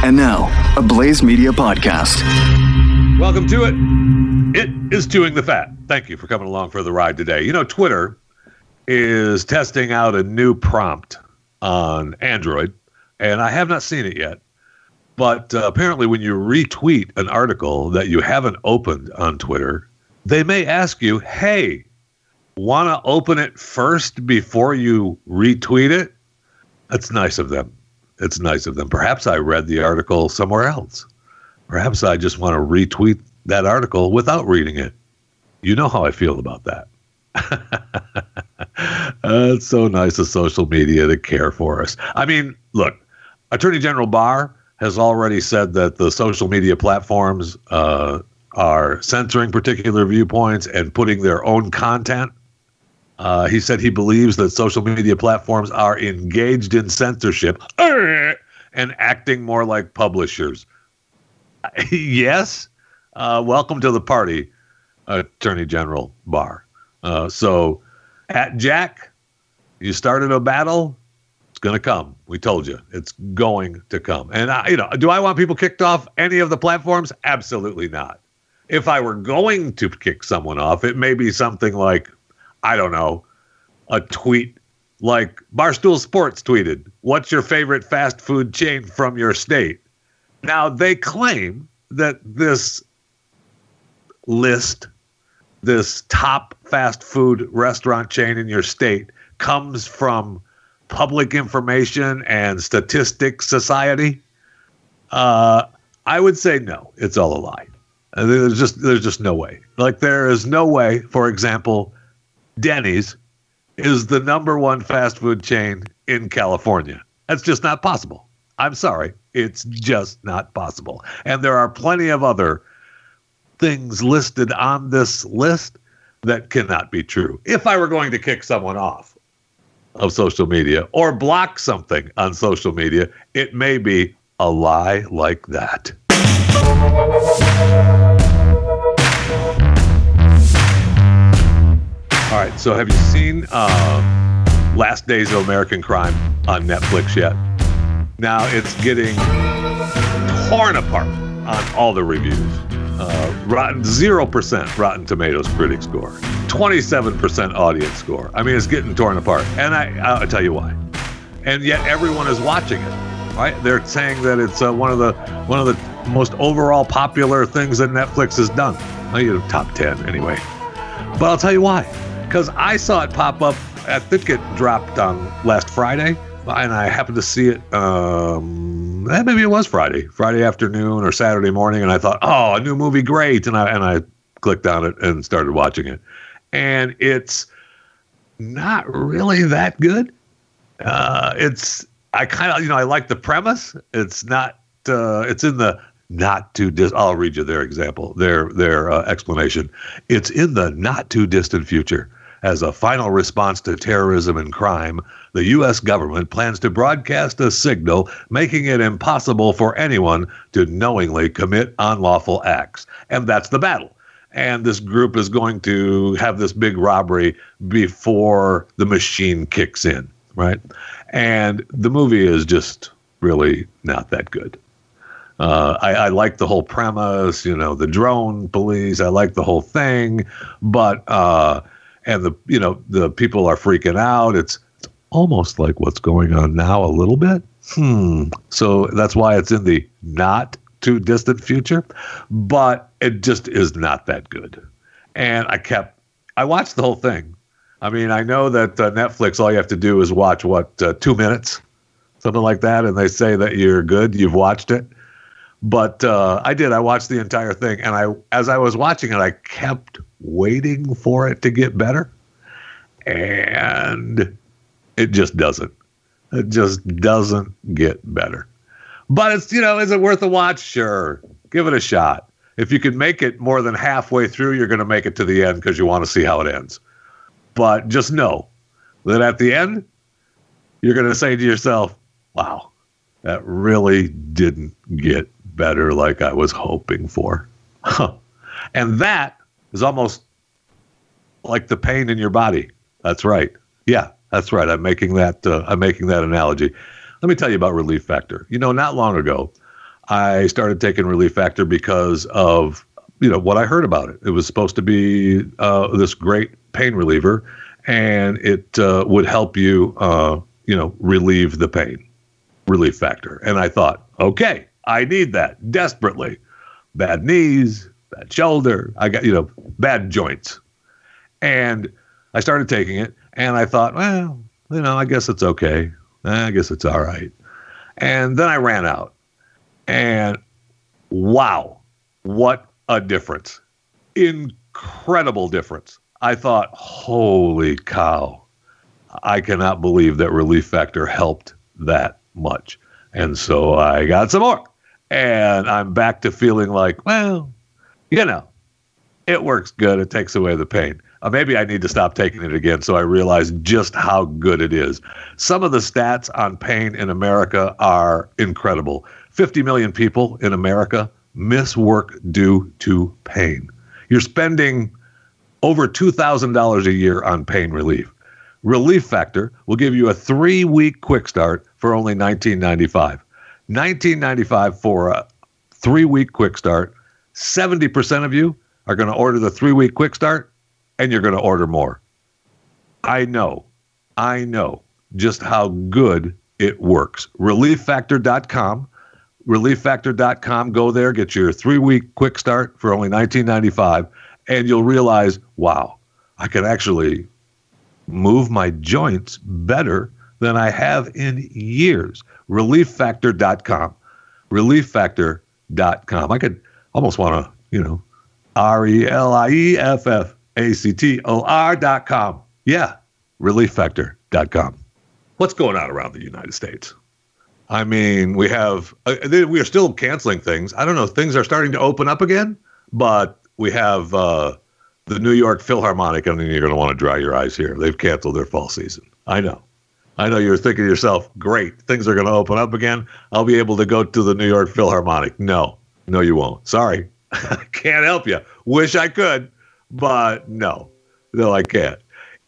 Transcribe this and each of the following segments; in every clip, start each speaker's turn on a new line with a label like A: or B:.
A: And now, a Blaze Media podcast.
B: Welcome to it. It is Chewing the Fat. Thank you for coming along for the ride today. You know, Twitter is testing out a new prompt on Android, and I have not seen it yet. But uh, apparently, when you retweet an article that you haven't opened on Twitter, they may ask you, hey, want to open it first before you retweet it? That's nice of them. It's nice of them. Perhaps I read the article somewhere else. Perhaps I just want to retweet that article without reading it. You know how I feel about that. uh, it's so nice of social media to care for us. I mean, look, Attorney General Barr has already said that the social media platforms uh, are censoring particular viewpoints and putting their own content. Uh, he said he believes that social media platforms are engaged in censorship and acting more like publishers. yes, uh, welcome to the party, Attorney General Barr. Uh, so, at Jack, you started a battle. It's going to come. We told you it's going to come. And I, you know, do I want people kicked off any of the platforms? Absolutely not. If I were going to kick someone off, it may be something like, I don't know, a tweet like Barstool Sports tweeted, "What's your favorite fast food chain from your state?" Now they claim that this list, this top fast food restaurant chain in your state, comes from Public Information and Statistics Society. Uh, I would say no. It's all a lie. Uh, there's just there's just no way. Like there is no way. For example, Denny's is the number one fast food chain in California. That's just not possible. I'm sorry. It's just not possible. And there are plenty of other things listed on this list that cannot be true. If I were going to kick someone off of social media or block something on social media, it may be a lie like that. All right, so have you seen uh, Last Days of American Crime on Netflix yet? Now it's getting torn apart on all the reviews. Uh, rotten zero percent Rotten Tomatoes critic score, twenty-seven percent audience score. I mean, it's getting torn apart, and I I'll tell you why. And yet everyone is watching it. Right? They're saying that it's uh, one of the one of the most overall popular things that Netflix has done. I know, top ten anyway. But I'll tell you why. Because I saw it pop up. I think it dropped on last Friday, and I happened to see it. Um, eh, maybe it was Friday, Friday afternoon or Saturday morning, and I thought, "Oh, a new movie, great!" And I and I clicked on it and started watching it, and it's not really that good. Uh, it's I kind of you know I like the premise. It's not. Uh, it's in the not too. I'll read you their example, their their uh, explanation. It's in the not too distant future. As a final response to terrorism and crime, the U.S. government plans to broadcast a signal making it impossible for anyone to knowingly commit unlawful acts. And that's the battle. And this group is going to have this big robbery before the machine kicks in, right? And the movie is just really not that good. Uh, I, I, like the whole premise, you know, the drone police. I like the whole thing, but uh, and the you know the people are freaking out. It's it's almost like what's going on now a little bit. Hmm. So that's why it's in the not too distant future, but it just is not that good. And I kept I watched the whole thing. I mean, I know that uh, Netflix, all you have to do is watch what uh, two minutes, something like that, and they say that you're good. You've watched it. But uh, I did. I watched the entire thing, and I, as I was watching it, I kept waiting for it to get better, and it just doesn't. It just doesn't get better. But it's you know, is it worth a watch? Sure, give it a shot. If you can make it more than halfway through, you're going to make it to the end because you want to see how it ends. But just know that at the end, you're going to say to yourself, "Wow, that really didn't get better like I was hoping for. Huh. and that is almost like the pain in your body. That's right. Yeah, that's right. I'm making that uh, I'm making that analogy. Let me tell you about Relief Factor. You know, not long ago, I started taking Relief Factor because of you know what I heard about it. It was supposed to be uh, this great pain reliever, and it uh, would help you uh, you know relieve the pain. Relief Factor, and I thought, okay, I need that desperately. Bad knees, bad shoulder, I got you know bad joints, and I started taking it, and I thought, well, you know, I guess it's okay. Eh, I guess it's all right. And then I ran out. And wow, what a difference. Incredible difference. I thought, holy cow, I cannot believe that Relief Factor helped that much. And so I got some more. And I'm back to feeling like, well, you know, it works good. It takes away the pain. Uh, maybe I need to stop taking it again so I realize just how good it is. Some of the stats on pain in America are incredible. 50 million people in America miss work due to pain. You're spending over $2,000 a year on pain relief. Relief Factor will give you a three week quick start for only $19.95. $19.95 for a three week quick start. 70% of you are going to order the three week quick start and you're going to order more. I know, I know just how good it works. ReliefFactor.com. ReliefFactor.com. Go there, get your three week quick start for only $19.95, and you'll realize, wow, I can actually move my joints better than I have in years. ReliefFactor.com. ReliefFactor.com. I could almost want to, you know, R E L I E F F A C T O R dot com. Yeah, relieffactor.com. What's going on around the United States? I mean, we have, uh, we are still canceling things. I don't know, things are starting to open up again, but we have uh, the New York Philharmonic. I mean, you're going to want to dry your eyes here. They've canceled their fall season. I know. I know you're thinking to yourself, great, things are going to open up again. I'll be able to go to the New York Philharmonic. No, no, you won't. Sorry. Can't help you. Wish I could but no, no, I can't.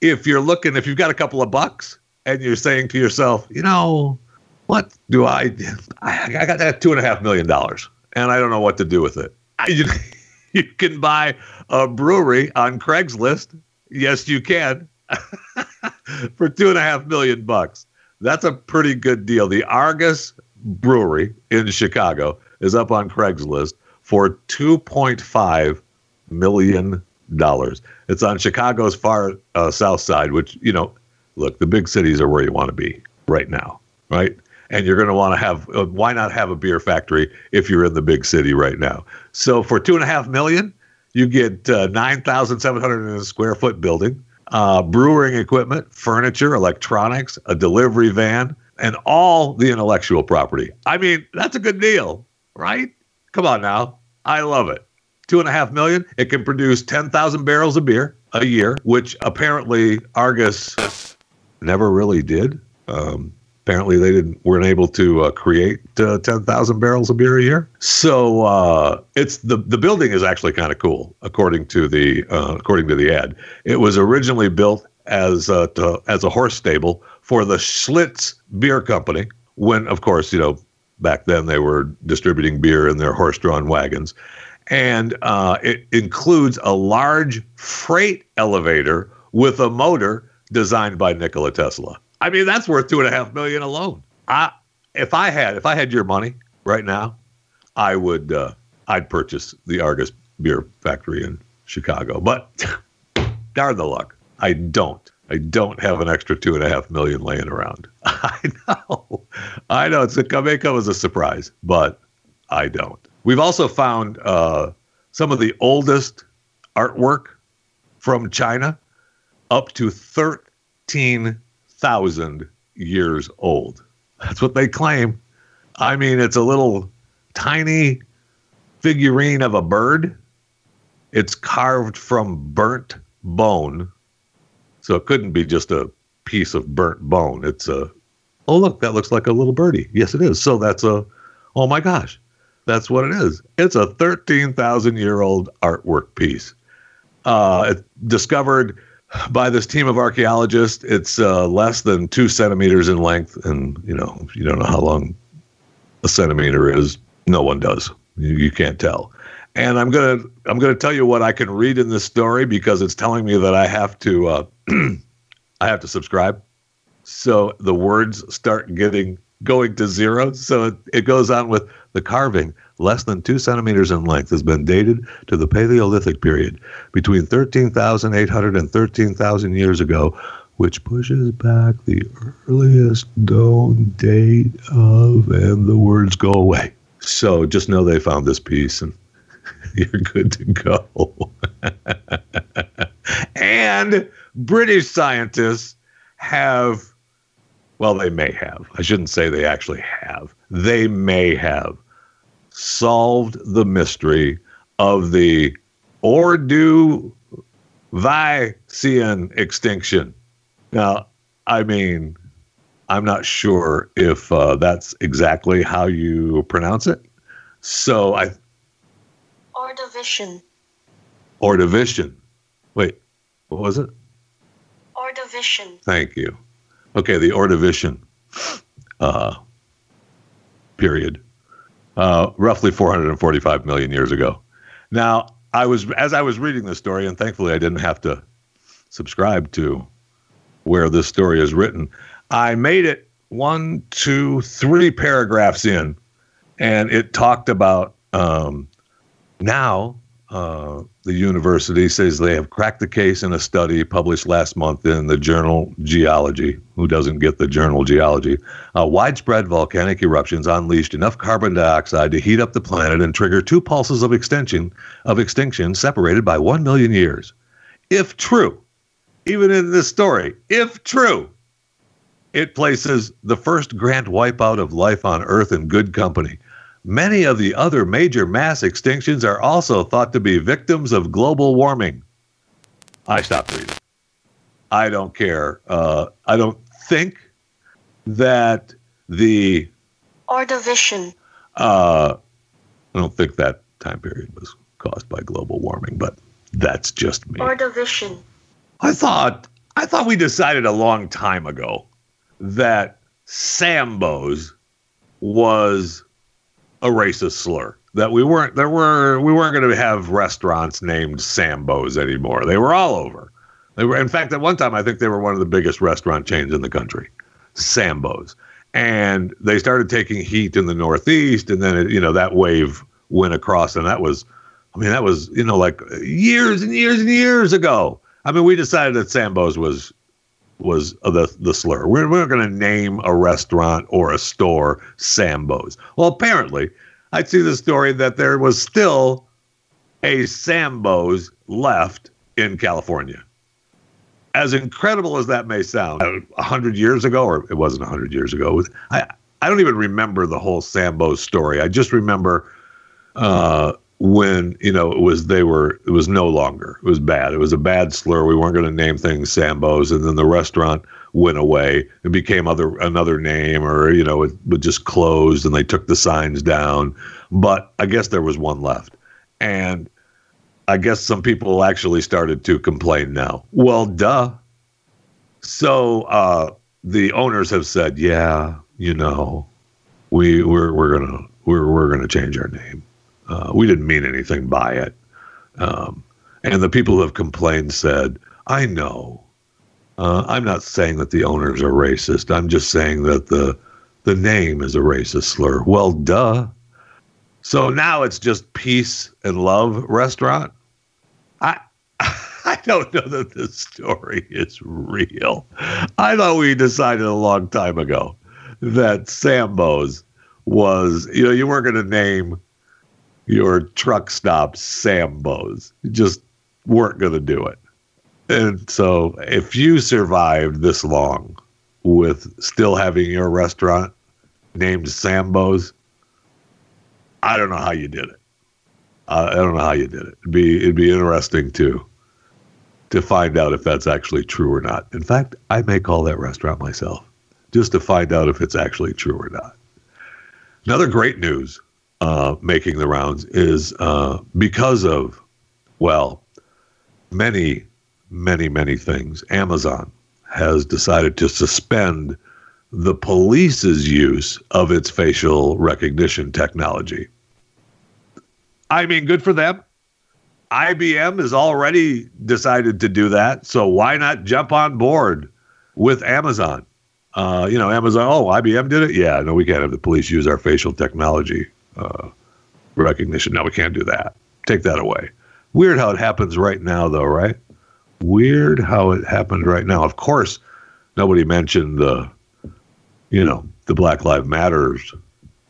B: If you're looking, if you've got a couple of bucks and you're saying to yourself, you know, what do I? I, got that two and a half million dollars, and I don't know what to do with it. You, you can buy a brewery on Craigslist. Yes, you can. for two and a half million bucks. That's a pretty good deal. The Argus Brewery in Chicago is up on Craigslist for 2.5 million dollars. It's on Chicago's far uh, south side, which you know, look, the big cities are where you want to be right now, right? And you're going to want to have. Uh, why not have a beer factory if you're in the big city right now? So for two and a half million, you get uh, nine thousand seven hundred square foot building, uh, brewing equipment, furniture, electronics, a delivery van, and all the intellectual property. I mean, that's a good deal, right? Come on now, I love it two and a half million. It can produce 10,000 barrels of beer a year, which apparently Argus never really did. Um, apparently, they didn't weren't able to uh, create uh, 10,000 barrels of beer a year. So uh, it's the the building is actually kind of cool, according to the uh, according to the ad. It was originally built as a, to, as a horse stable for the Schlitz Beer Company. When, of course, you know back then they were distributing beer in their horse-drawn wagons and uh, it includes a large freight elevator with a motor designed by Nikola Tesla. I mean, that's worth two and a half million alone. I, if I had, if I had your money right now, I would, uh, I'd purchase the Argus Beer Factory in Chicago. But darn the luck, I don't. I don't have an extra two and a half million laying around. I know, I know. It's a, may come as a surprise, but I don't. We've also found uh, some of the oldest artwork from China, up to 13,000 years old. That's what they claim. I mean, it's a little tiny figurine of a bird. It's carved from burnt bone. So it couldn't be just a piece of burnt bone. It's a, oh, look, that looks like a little birdie. Yes, it is. So that's a, oh my gosh, that's what it is. It's a 13,000 year old artwork piece. Uh, discovered by this team of archaeologists. It's uh, less than two centimeters in length, and you know, you don't know how long a centimeter is, No one does. You, you can't tell. And I'm gonna I'm gonna tell you what I can read in this story because it's telling me that I have to uh, I have to subscribe. So the words start getting going to zero. So it, it goes on with the carving, less than two centimeters in length, has been dated to the Paleolithic period between 13,800 and 13,000 years ago, which pushes back the earliest known date of, and the words go away. So just know they found this piece and you're good to go. and British scientists have, well, they may have. I shouldn't say they actually have. They may have solved the mystery of the Ordovician extinction. Now, I mean, I'm not sure if uh, that's exactly how you pronounce it. So I.
C: Ordovician.
B: Ordovician. Wait, what was it?
C: Ordovician.
B: Thank you. Okay, the Ordovician uh, period, uh, roughly 445 million years ago. Now, I was as I was reading the story, and thankfully I didn't have to subscribe to where this story is written. I made it one, two, three paragraphs in, and it talked about um, now uh, the university says they have cracked the case in a study published last month in the journal Geology. Who doesn't get the journal Geology? Uh, widespread volcanic eruptions unleashed enough carbon dioxide to heat up the planet and trigger two pulses of extinction of extinction separated by one million years. If true, even in this story, if true, it places the first grand wipeout of life on Earth in good company. Many of the other major mass extinctions are also thought to be victims of global warming. I stopped reading. I don't care. Uh, I don't think that the
C: Ordovician.
B: uh, I don't think that time period was caused by global warming, but that's just me.
C: Or Ordovician.
B: I thought I thought we decided a long time ago that Sambo's was a racist slur. That we weren't there were we weren't going to have restaurants named Sambo's anymore. They were all over. They were in fact at one time I think they were one of the biggest restaurant chains in the country. Sambo's. And they started taking heat in the Northeast and then it, you know that wave went across and that was I mean that was you know like years and years and years ago. I mean we decided that Sambo's was was the the slur. We're, we're going to name a restaurant or a store Sambo's. Well, apparently, I see the story that there was still a Sambo's left in California. As incredible as that may sound, a hundred years ago, or it wasn't a hundred years ago. I I don't even remember the whole Sambo's story. I just remember uh, when you know it was they were it was no longer it was bad. It was a bad slur. We weren't going to name things sambos. And then the restaurant went away. It became other another name or you know it, it just closed and they took the signs down. But i guess there was one left. And i guess some people actually started to complain now. Well duh. So uh the owners have said yeah you know we we're we're gonna we're we're gonna change our name uh, we didn't mean anything by it. Um, and the people who have complained said, I know. Uh, I'm not saying that the owners are racist. I'm just saying that the the name is a racist slur. Well, duh. So now it's just peace and love restaurant. I I don't know that this story is real. I thought we decided a long time ago that Sambo's was, you know, you weren't going to name your truck stop Sambo's. You just weren't going to do it. And so if you survived this long with still having your restaurant named Sambo's, I don't know how you did it. I don't know how you did it. It'd be it'd be interesting to to find out if that's actually true or not. In fact, I may call that restaurant myself just to find out if it's actually true or not. Another great news uh, making the rounds is uh, because of, well, many, many, many things. Amazon has decided to suspend the police's use of its facial recognition technology. I mean, good for them. IBM has already decided to do that, so why not jump on board with Amazon? Uh, you know, Amazon. Oh, IBM did it. Yeah, no, we can't have the police use our facial technology uh, recognition. Now we can't do that. Take that away. Weird how it happens right now, though, right? Weird how it happened right now. Of course, nobody mentioned the, you know, the Black Lives Matters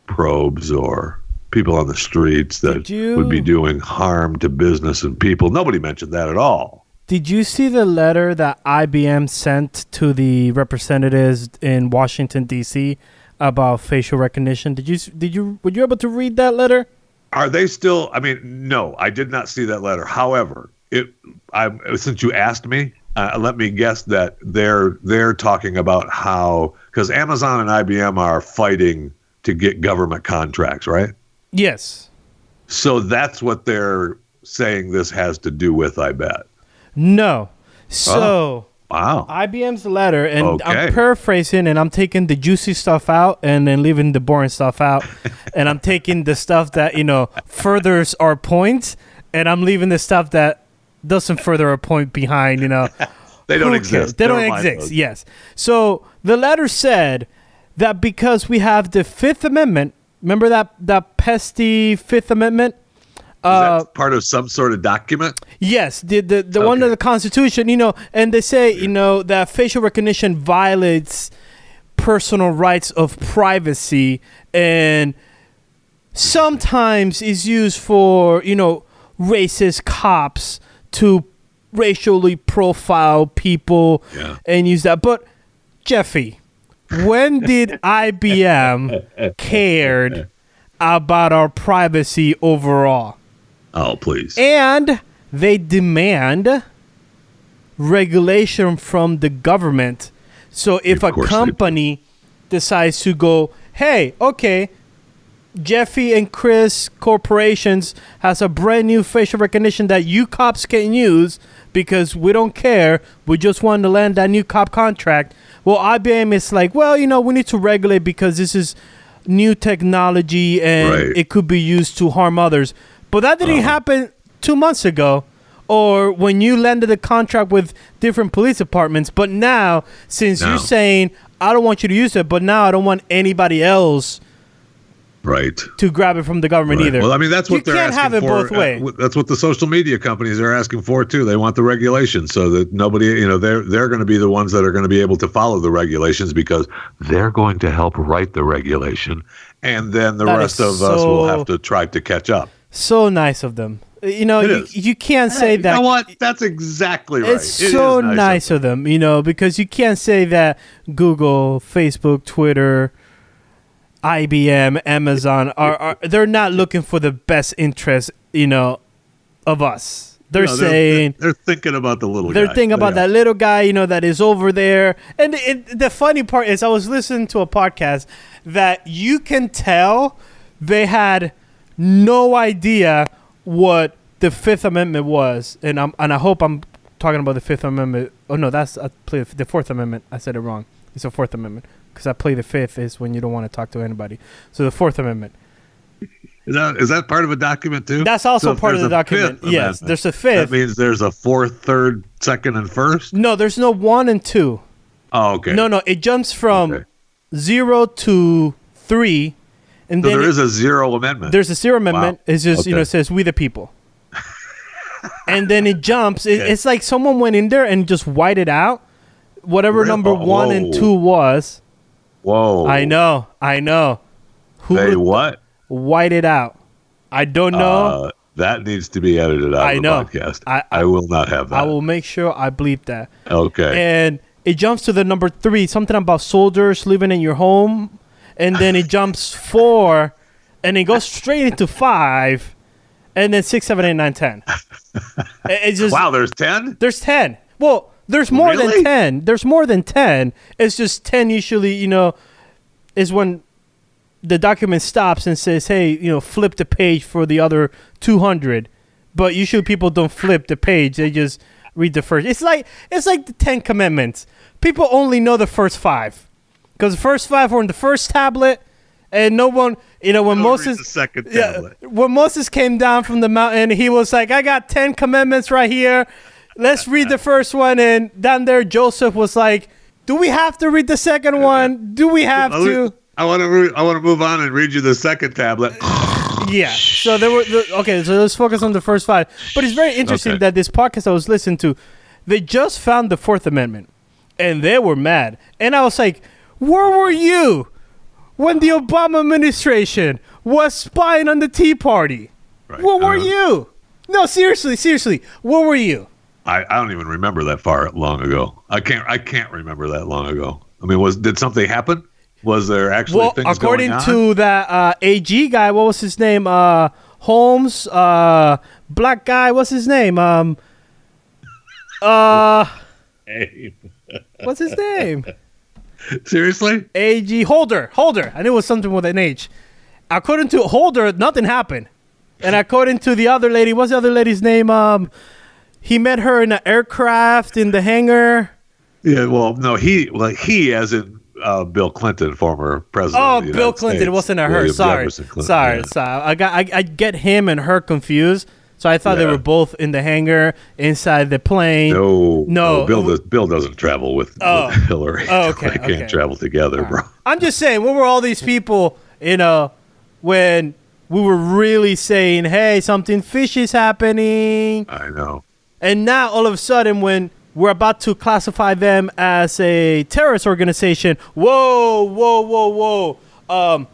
B: probes or people on the streets that
D: you-
B: would be doing harm to business and people. Nobody mentioned that at all.
D: Did you see the letter that IBM sent to the representatives in Washington D.C. about facial recognition? Did you did you were you able to read that letter?
B: Are they still? I mean, no, I did not see that letter. However, it. I since you asked me, uh, let me guess that they're they're talking about how because Amazon and IBM are fighting to get government contracts, right?
D: Yes.
B: So that's what they're saying this has to do with. I bet.
D: No. So
B: Wow.
D: IBM's letter, and
B: Okay.
D: I'm paraphrasing, and I'm taking the juicy stuff out, and then leaving the boring stuff out, and I'm taking the stuff that you know furthers our point, and I'm leaving the stuff that doesn't further our point behind. You know,
B: They don't
D: Who
B: exist.
D: cares? They don't exist.
B: those.
D: Yes. So the letter said that because we have the Fifth Amendment, remember that that pesky Fifth Amendment?
B: Is
D: Uh,
B: that part of some sort of document?
D: Yes, the the, the one of the Constitution, you know, and they say, you know, that facial recognition violates personal rights of privacy and sometimes is used for, you know, racist cops to racially profile people
B: Yeah.
D: and use that. But Jeffy, when did IBM cared about our privacy overall?
B: Oh, please.
D: and they demand regulation from the government. So if a
B: course they do.
D: company decides to go, hey, okay, Jeffy and Chris corporations has a brand new facial recognition that you cops can use because we don't care. We just want to land that new cop contract. Well, IBM is like, well, you know, we need to regulate because this is new technology and
B: Right.
D: it could be used to harm others. But that didn't happen two months ago or when you landed a contract with different police departments. But now, since
B: No.
D: you're saying, I don't want you to use it, but now I don't want anybody else
B: right.
D: to grab it from the government
B: Right.
D: either.
B: Well, I mean, that's what
D: you
B: they're
D: can't
B: asking
D: have it
B: for.
D: both
B: uh,
D: way.
B: w- that's what the social media companies are asking for too. They want the regulations so that nobody, you know, they're they're going to be the ones that are going to be able to follow the regulations because they're going to help write the regulation, and then the
D: That
B: rest of us will have to try to catch up.
D: So nice of them. You know, you, you can't say
B: you
D: that.
B: know what? That's exactly right.
D: It's
B: It is
D: so
B: nice.
D: nice,
B: of
D: of them, you know, because you can't say that Google, Facebook, Twitter, IBM, Amazon are, are they're not looking for the best interest, you know, of us. They're
B: No,
D: saying
B: they're, thinking about the little.
D: they're
B: guy.
D: thinking about
B: They are.
D: that little guy, you know, that is over there. And it, the funny part is, I was listening to a podcast that you can tell they had no idea what the Fifth Amendment was, and I'm and I hope I'm talking about the Fifth Amendment. Oh no, that's I play the Fourth Amendment. I said it wrong. It's the Fourth Amendment because I play the Fifth is when you don't want to talk to anybody. So the Fourth Amendment.
B: Is that is that part of a document too?
D: That's also
B: So
D: part of the document. Yes, there's a fifth.
B: That means there's a fourth, third, second, and first.
D: no, there's no one and two.
B: Oh, okay.
D: No, no, it jumps from
B: Okay.
D: zero to three, and
B: So there
D: it-
B: is a zero amendment.
D: there's a zero amendment.
B: Wow.
D: It's just you know it says we the people, and then it jumps. It,
B: Okay.
D: It's like someone went in there and just whited out whatever
B: Really?
D: number
B: Oh,
D: one and two was.
B: Whoa.
D: I know, I know. Who
B: Hey, what?
D: white it out? I don't know.
B: Uh, that needs to be edited out
D: I
B: of the
D: know.
B: podcast.
D: I-
B: I, will not have that.
D: I will make sure I bleep that.
B: Okay.
D: and it jumps to the number three, something about soldiers living in your home, and then it jumps four, and it goes straight into five, and then six, seven, eight, nine, ten. It's just
B: wow, there's ten.
D: there's ten. Well, there's more
B: Really?
D: than ten. There's more than ten. It's just ten usually. You know, is when the document stops and says, "Hey, you know, flip the page for the other 200." But usually people don't flip the page; they just read the first. It's like it's like the Ten Commandments. People only know the first five because the first five were in the first tablet, and no one, you know, when Moses,
B: the second
D: yeah,
B: tablet.
D: when Moses came down from the mountain, he was like, "I got ten commandments right here. Let's read the first one." And down there, Joseph was like, "Do we have to read the second one? Do we have to?"
B: I want to. Re- I want to move on and read you the second tablet.
D: Yeah. So there were the, okay. So let's focus on the first five. But it's very interesting
B: Okay.
D: that this podcast I was listening to, they just found the Fourth Amendment, and they were mad. And I was like, "Where were you when the Obama administration was spying on the Tea Party?
B: Right.
D: Where were you? No, seriously, seriously, where were you?
B: I, I don't even remember that far long ago. I can't. I can't remember that long ago. I mean, was did something happen? Was there actually
D: Well,
B: things
D: according
B: going on?
D: According to that uh, AG guy, what was his name? Uh, Holmes, uh, black guy. What's his name? Um, uh,
B: Hey,
D: what's his name?
B: seriously?
D: AG Holder. Holder. I knew it was something with an H. According to Holder, nothing happened. And according to the other lady, what's the other lady's name? Um, he met her in an aircraft in the hangar.
B: Yeah. Well, no. He like he as in uh, Bill Clinton, former president.
D: Oh,
B: of the
D: Bill Clinton. It
B: States.
D: wasn't a her.
B: William
D: Sorry, sorry,
B: yeah.
D: sorry. I got I, I get him and her confused. So I thought they were both in the hangar inside the plane.
B: No,
D: No.
B: Bill does. Bill doesn't travel with,
D: Oh.
B: with Hillary.
D: Oh, okay,
B: they can't
D: okay.
B: travel together, bro.
D: I'm just saying, where were all these people? You know, when we were really saying, "Hey, something fishy is happening,"
B: I know.
D: and now all of a sudden, when we're about to classify them as a terrorist organization, whoa, whoa, whoa, whoa! Um,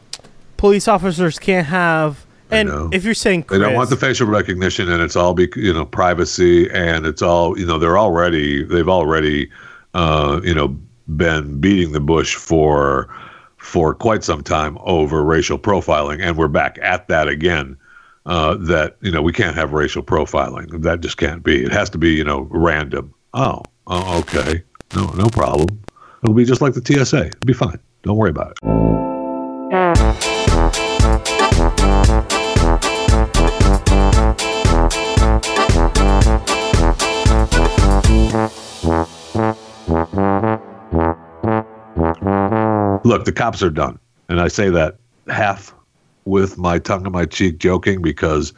D: police officers can't have. And
B: know.
D: if you're saying
B: They don't want the facial recognition, and it's all be you know privacy, and it's all you know. They're already they've already uh, you know been beating the bush for for quite some time over racial profiling, and we're back at that again. Uh, that you know we can't have racial profiling. That just can't be. It has to be you know random. Oh, oh okay, no no problem. It'll be just like the TSA. It'll be fine. Don't worry about it. The cops are done. And I say that half with my tongue in my cheek joking because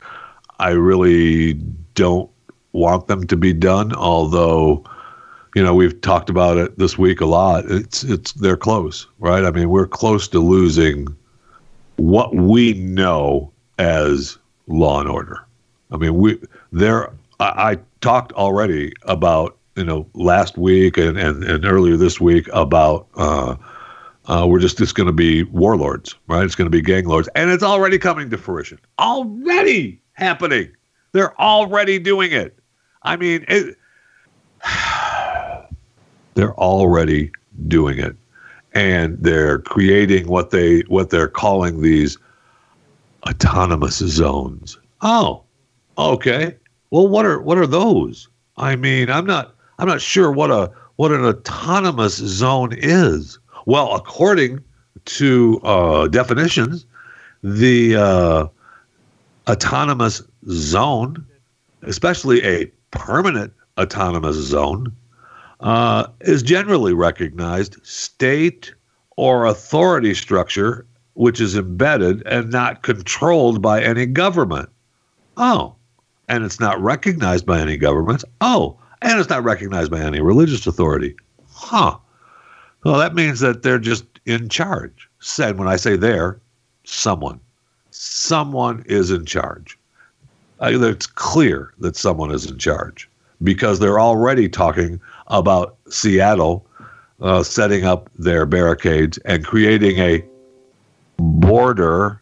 B: I really don't want them to be done, although you know, we've talked about it this week a lot. It's it's they're close, right? I mean, we're close to losing what we know as law and order. I mean, we there. I, I talked already about you know last week and and, and earlier this week about uh, uh, we're just it's going to be warlords, right? It's going to be gang lords, and it's already coming to fruition. Already happening. They're already doing it. I mean, it, they're already doing it, and they're creating what they what they're calling these autonomous zones. Oh, okay. Well, what are what are those? I mean, I'm not I'm not sure what a what an autonomous zone is. Well, according to uh, definitions, the uh, autonomous zone, especially a permanent autonomous zone, uh, is generally recognized state or authority structure which is embedded and not controlled by any government. Oh, and it's not recognized by any governments. Oh, and it's not recognized by any religious authority. Huh. Well, that means that they're just in charge. Said when I say they're, someone. Someone is in charge. Uh, it's clear that someone is in charge because they're already talking about Seattle uh, setting up their barricades and creating a border,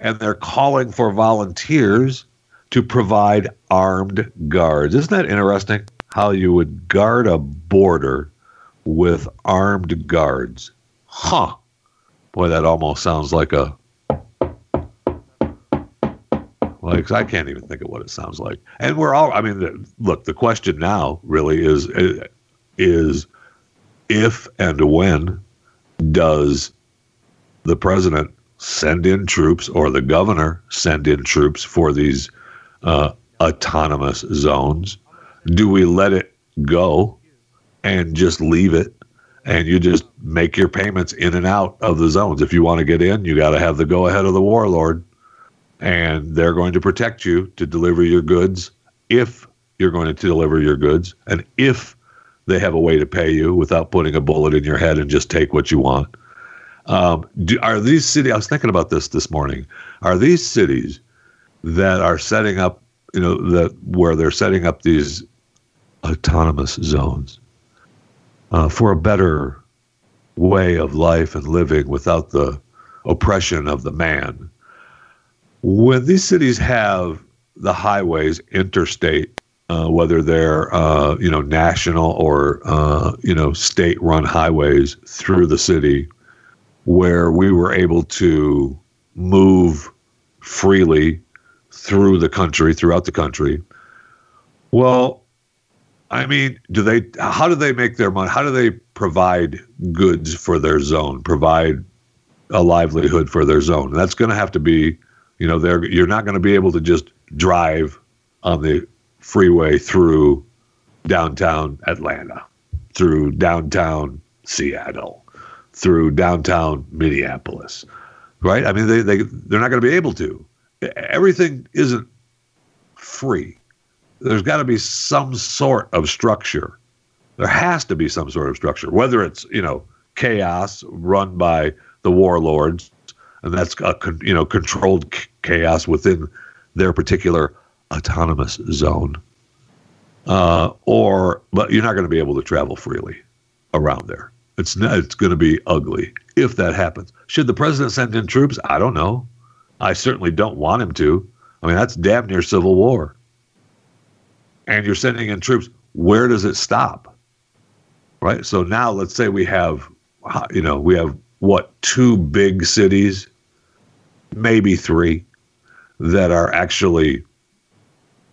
B: and they're calling for volunteers to provide armed guards. Isn't that interesting? How you would guard a border with armed guards. Huh. Boy, that almost sounds like a. Like I can't even think of what it sounds like. And we're all. I mean, the, look. The question now really is is if and when does the president send in troops or the governor send in troops for these uh, autonomous zones? Do we let it go and just leave it and you just make your payments in and out of the zones. If you want to get in, you got to have the go ahead of the warlord, and they're going to protect you to deliver your goods if you're going to deliver your goods, and if they have a way to pay you without putting a bullet in your head and just take what you want. Um, do, are these cities? I was thinking about this this morning. Are these cities that are setting up, you know, that where they're setting up these autonomous zones uh, for a better way of life and living without the oppression of the man? When these cities have the highways interstate, uh, whether they're uh, you know national or uh, you know state-run highways through the city, where we were able to move freely through the country, throughout the country. Well, I mean, do they? How do they make their money? How do they provide goods for their zone? Provide a livelihood for their zone? That's going to have to be, you know, they're you're not going to be able to just drive on the freeway through downtown Atlanta, through downtown Seattle, through downtown Minneapolis, right? I mean, they, they, they're not going to be able to. Everything isn't free. There's got to be some sort of structure. There has to be some sort of structure, whether it's, you know, chaos run by the warlords, and that's a you know controlled chaos within their particular autonomous zone. Uh, or, but you're not going to be able to travel freely around there. It's not, it's going to be ugly if that happens. Should the president send in troops? I don't know. I certainly don't want him to. I mean, that's damn near civil war. And you're sending in troops. Where does it stop? Right. So now let's say we have, you know, we have what two big cities, maybe three, that are actually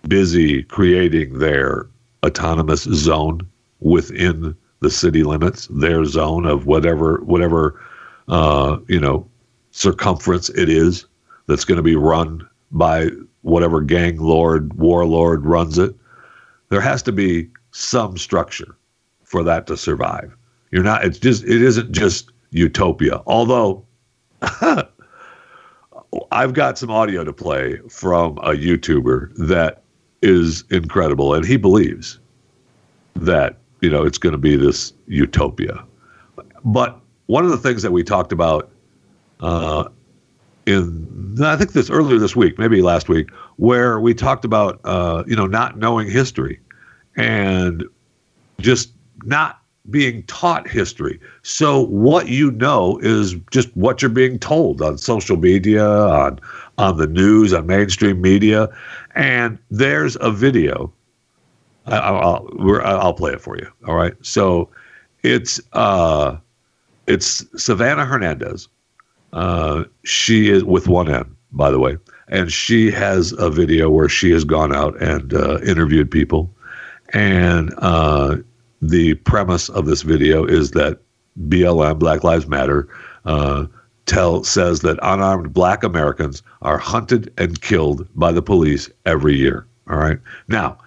B: busy creating their autonomous zone within the city limits, their zone of whatever whatever uh, you know circumference it is that's going to be run by whatever gang lord warlord runs it. There has to be some structure for that to survive. You're not. It's just. It isn't just utopia. Although. I've got some audio to play from a YouTuber that is incredible, and he believes that you know it's going to be this utopia. But one of the things that we talked about uh, in I think this earlier this week, maybe last week, where we talked about uh, you know not knowing history and just not being taught history. So what you know is just what you're being told on social media, on on the news, on mainstream media, and there's a video. I, I'll I'll play it for you. All right. So it's uh, it's Savannah Hernandez. Uh, she is with one N, by the way, and she has a video where she has gone out and uh, interviewed people, and uh, the premise of this video is that BLM, Black Lives Matter, uh, tell says that unarmed Black Americans are hunted and killed by the police every year. All right. Now,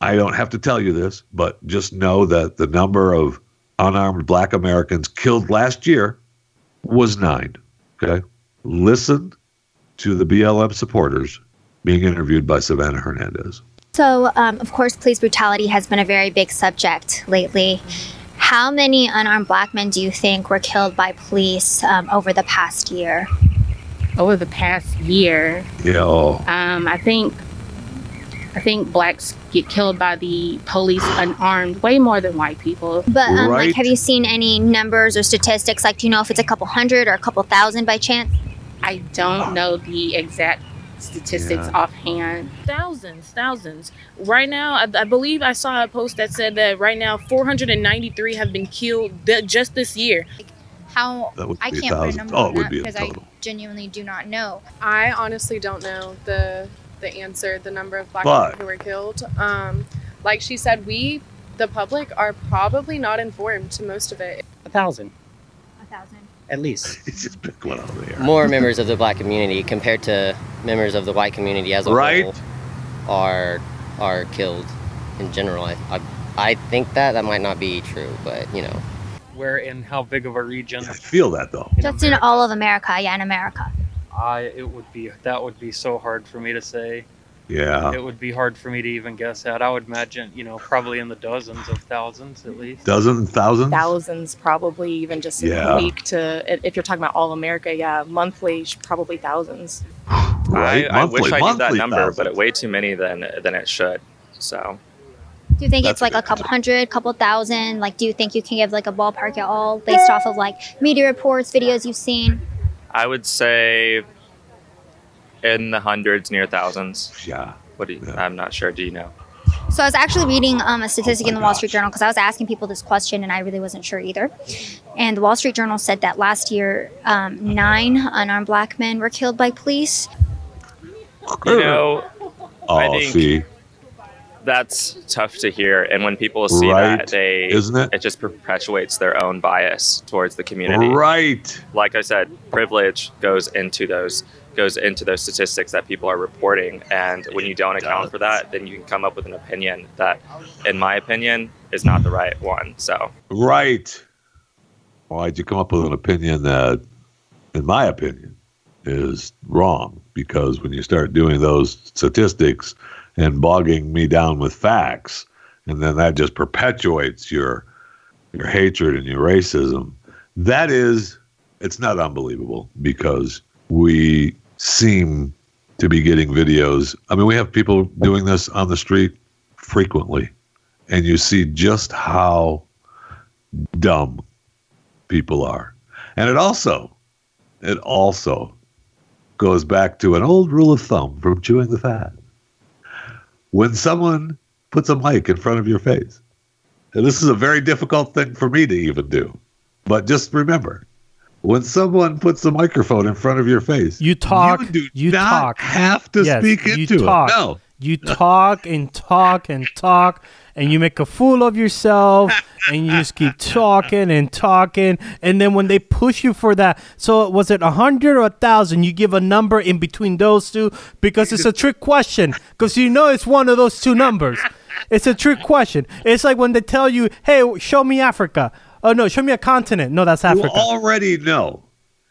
B: I don't have to tell you this, but just know that the number of unarmed Black Americans killed last year was nine. Okay. Listen to the BLM supporters being interviewed by Savannah Hernandez.
E: So, um, of course, police brutality has been a very big subject lately. How many unarmed black men do you think were killed by police um, over the past year?
F: Over the past year,
B: Yeah. oh,
F: um, I think I think blacks get killed by the police unarmed way more than white people.
E: But um,
B: Right.
E: like, have you seen any numbers or statistics? Like, do you know if it's a couple hundred or a couple thousand by chance?
F: I don't know the exact statistics
B: Yeah.
F: offhand.
G: thousands thousands right now I, I believe i saw a post that said that right now 493 have been killed th- just this year
H: How
B: That would
H: I
B: be a
H: can't put a number
B: Oh,
H: on
B: it would
H: that
B: be a
H: because I genuinely do not know.
I: I honestly don't know the the answer, the number of black
B: But-
I: people who were killed. Um, like she said, we, the public, are probably not informed to most of it.
J: A thousand,
E: A thousand.
J: At least.
B: It's just pick one out of the air.
K: more members of the black community compared to members of the white community as a
B: Right.
K: whole are are killed in general. I, I I think that that might not be true, but you know.
J: where in how big of a region.
B: I feel that though.
E: Just in all of America, yeah, in America.
J: I it would be that would be so hard for me to say.
B: Yeah.
J: It would be hard for me to even guess at. I would imagine, you know, probably in the dozens of thousands at least.
B: Dozens, thousands.
I: Thousands, probably even just in
B: Yeah.
I: a week. To if you're talking about all America, yeah, monthly, probably thousands.
B: Right?
L: I, I wish I knew that number,
B: thousands.
L: but it way too many than than it should. So
E: Do you think
L: That's
E: it's like a couple hundred, couple thousand? Like, do you think you can give like a ballpark at all based off of like media reports, videos you've seen?
L: I would say in the hundreds, near thousands.
B: Yeah.
L: What do you, I'm not sure. Do you know?
E: So I was actually reading um, a statistic in the Wall Street Journal because I was asking people this question and I really wasn't sure either. And the Wall Street Journal said that last year, um, nine unarmed black men were killed by police.
L: You know,
B: Oh,
L: I think
B: see.
L: that's tough to hear. And when people see
B: Right.
L: that, they
B: Isn't it?
L: It just perpetuates their own bias towards the community.
B: Right.
L: Like I said, privilege goes into those goes into those statistics that people are reporting. And when you don't account for that, then you can come up with an opinion that, in my opinion, is not the right one. So
B: Right. Why'd you come up with an opinion that, in my opinion, is wrong? Because when you start doing those statistics and bogging me down with facts, and then that just perpetuates your your hatred and your racism, that is, it's not unbelievable because we seem to be getting videos. I mean, we have people doing this on the street frequently, and you see just how dumb people are. And it also, it also goes back to an old rule of thumb from chewing the fat. When someone puts a mic in front of your face, and this is a very difficult thing for me to even do, but just remember, when someone puts a microphone in front of your face,
D: You talk.
B: You do
D: you
B: not
D: talk.
B: have to
D: Yes,
B: speak
D: you
B: into
D: talk.
B: it. No.
D: You talk and talk and talk, and you make a fool of yourself, and you just keep talking and talking, and then when they push you for that, so was it a hundred or a thousand? You give a number in between those two because it's a trick question, because you know it's one of those two numbers. It's a trick question. It's like when they tell you, "Hey, show me Africa." Oh no, show me a continent. No, that's Africa.
B: You already know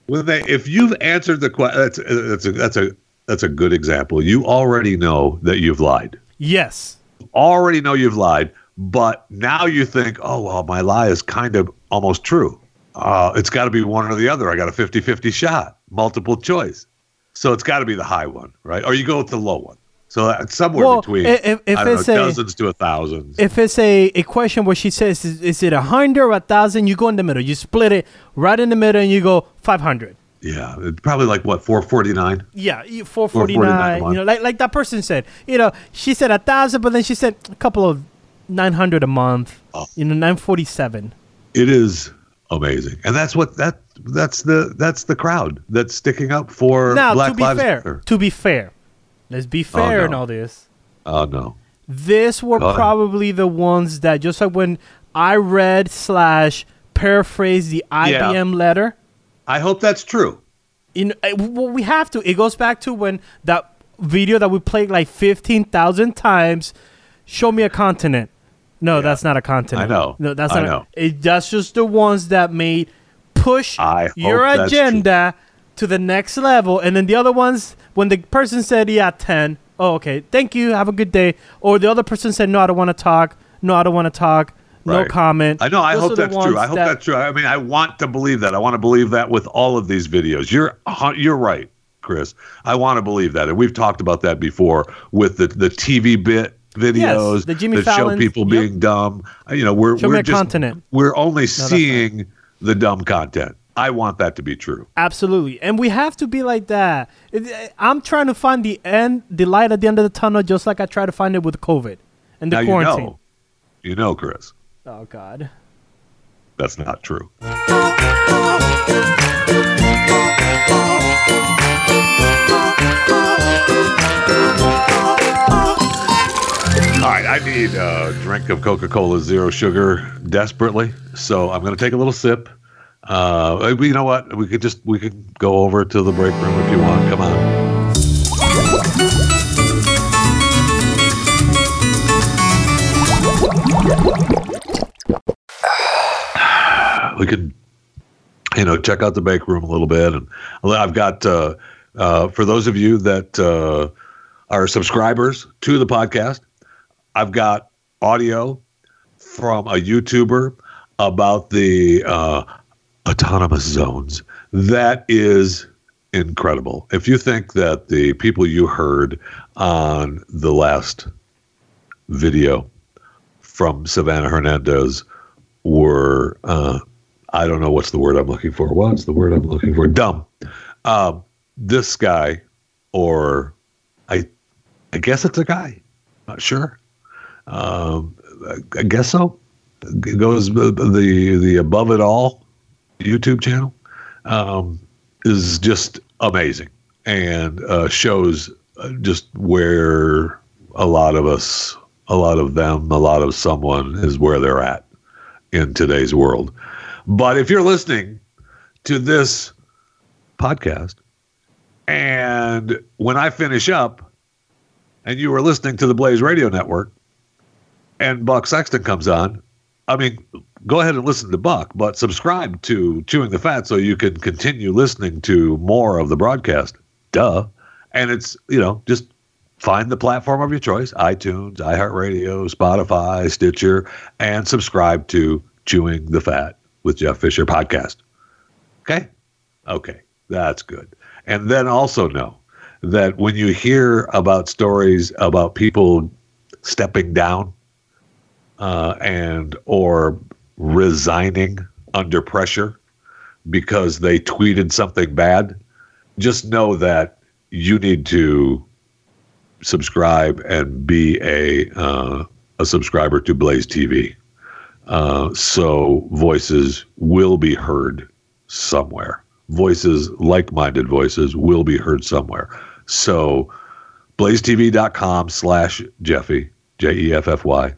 B: when they if you've answered the question. That's that's a that's a that's a good example. You already know that you've lied.
D: yes.
B: Already know you've lied, but now you think, oh well, my lie is kind of almost true. Uh, it's got to be one or the other. I got a 50-50 shot, multiple choice. So it's got to be the high one, right? Or you go with the low one. So it's somewhere
D: Well,
B: between
D: if- if it's
B: know,
D: a-
B: dozens to a thousand.
D: if it's a, a question where she says is, is it a hundred or a thousand you go in the middle you split it right in the middle and you go 500
B: Yeah, probably like what 449.
D: yeah
B: 449
D: 449 you know like like that person said you know she said a thousand but then she said a couple of 900 a month
B: Oh.
D: you know 947
B: It is amazing, and that's what that that's the that's the crowd that's sticking up for
D: now
B: Black
D: to be
B: Lives
D: fair
B: Matter.
D: to be fair let's be fair in
B: no.
D: all this
B: Oh no,
D: this were probably the ones that just like when i read slash paraphrased the ibm letter
B: I hope that's true.
D: in uh, well, we have to. It goes back to when that video that we played like fifteen thousand times. Show me a continent. No, that's not a continent.
B: I know.
D: No, that's
B: I
D: not.
B: know.
D: A, it, that's just the ones that made push
B: I
D: your
B: agenda. true.
D: To the next level, and then the other ones when the person said, "Yeah, 10. Oh, okay. Thank you. Have a good day. Or the other person said, "No, I don't want to talk. No, I don't want to talk. No
B: Right.
D: comment."
B: I know. I
D: Those
B: hope that's true. I hope
D: that-
B: that's true. I mean, I want to believe that. I want to believe that with all of these videos. You're you're right, Chris. I want to believe that, and we've talked about that before with the the TV bit videos
D: the Jimmy
B: that show people
D: yep.
B: being dumb. Uh, You know, we're
D: Show
B: we're just
D: continent.
B: we're only
D: that's
B: seeing the dumb content. I want that to be true.
D: Absolutely, and we have to be like that. I'm trying to find the end, the light at the end of the tunnel, just like I try to find it with COVID and the
B: now
D: quarantine.
B: you know, you know, Chris,
D: Oh God.
B: that's not true. All right, I need a drink of Coca Cola Zero Sugar desperately, so I'm going to take a little sip. Uh, you know what? We could just we could go over to the break room if you want. Come on. we could, you know, check out the bake room a little bit. And I've got uh, uh, for those of you that uh, are subscribers to the podcast, I've got audio from a YouTuber about the uh, autonomous zones. That is incredible. If you think that the people you heard on the last video from Savannah Hernandez were, uh, I don't know what's the word I'm looking for. What's the word I'm looking for? Dumb. Um, this guy, or I, I guess it's a guy. Not sure. Um, I, guess so. It goes the the the above it all YouTube channel um, is just amazing and uh, shows uh, just where a lot of us, a lot of them, a lot of someone is where they're at in today's world. But if you're listening to this podcast and when I finish up and you were listening to the Blaze Radio Network and Buck Sexton comes on, I mean, go ahead and listen to Buck, but subscribe to Chewing the Fat so you can continue listening to more of the broadcast. Duh. And it's, you know, just find the platform of your choice iTunes, iHeartRadio, Spotify, Stitcher, and subscribe to Chewing the Fat with Jeff Fisher podcast. Okay? Okay. That's good. And then also know that when you hear about stories about people stepping down uh, and or resigning under pressure because they tweeted something bad, just know that you need to subscribe and be a uh, a subscriber to Blaze TV. Uh, so voices will be heard somewhere. Voices, like-minded voices, will be heard somewhere. So blazetv.com slash Jeffy, J E F F Y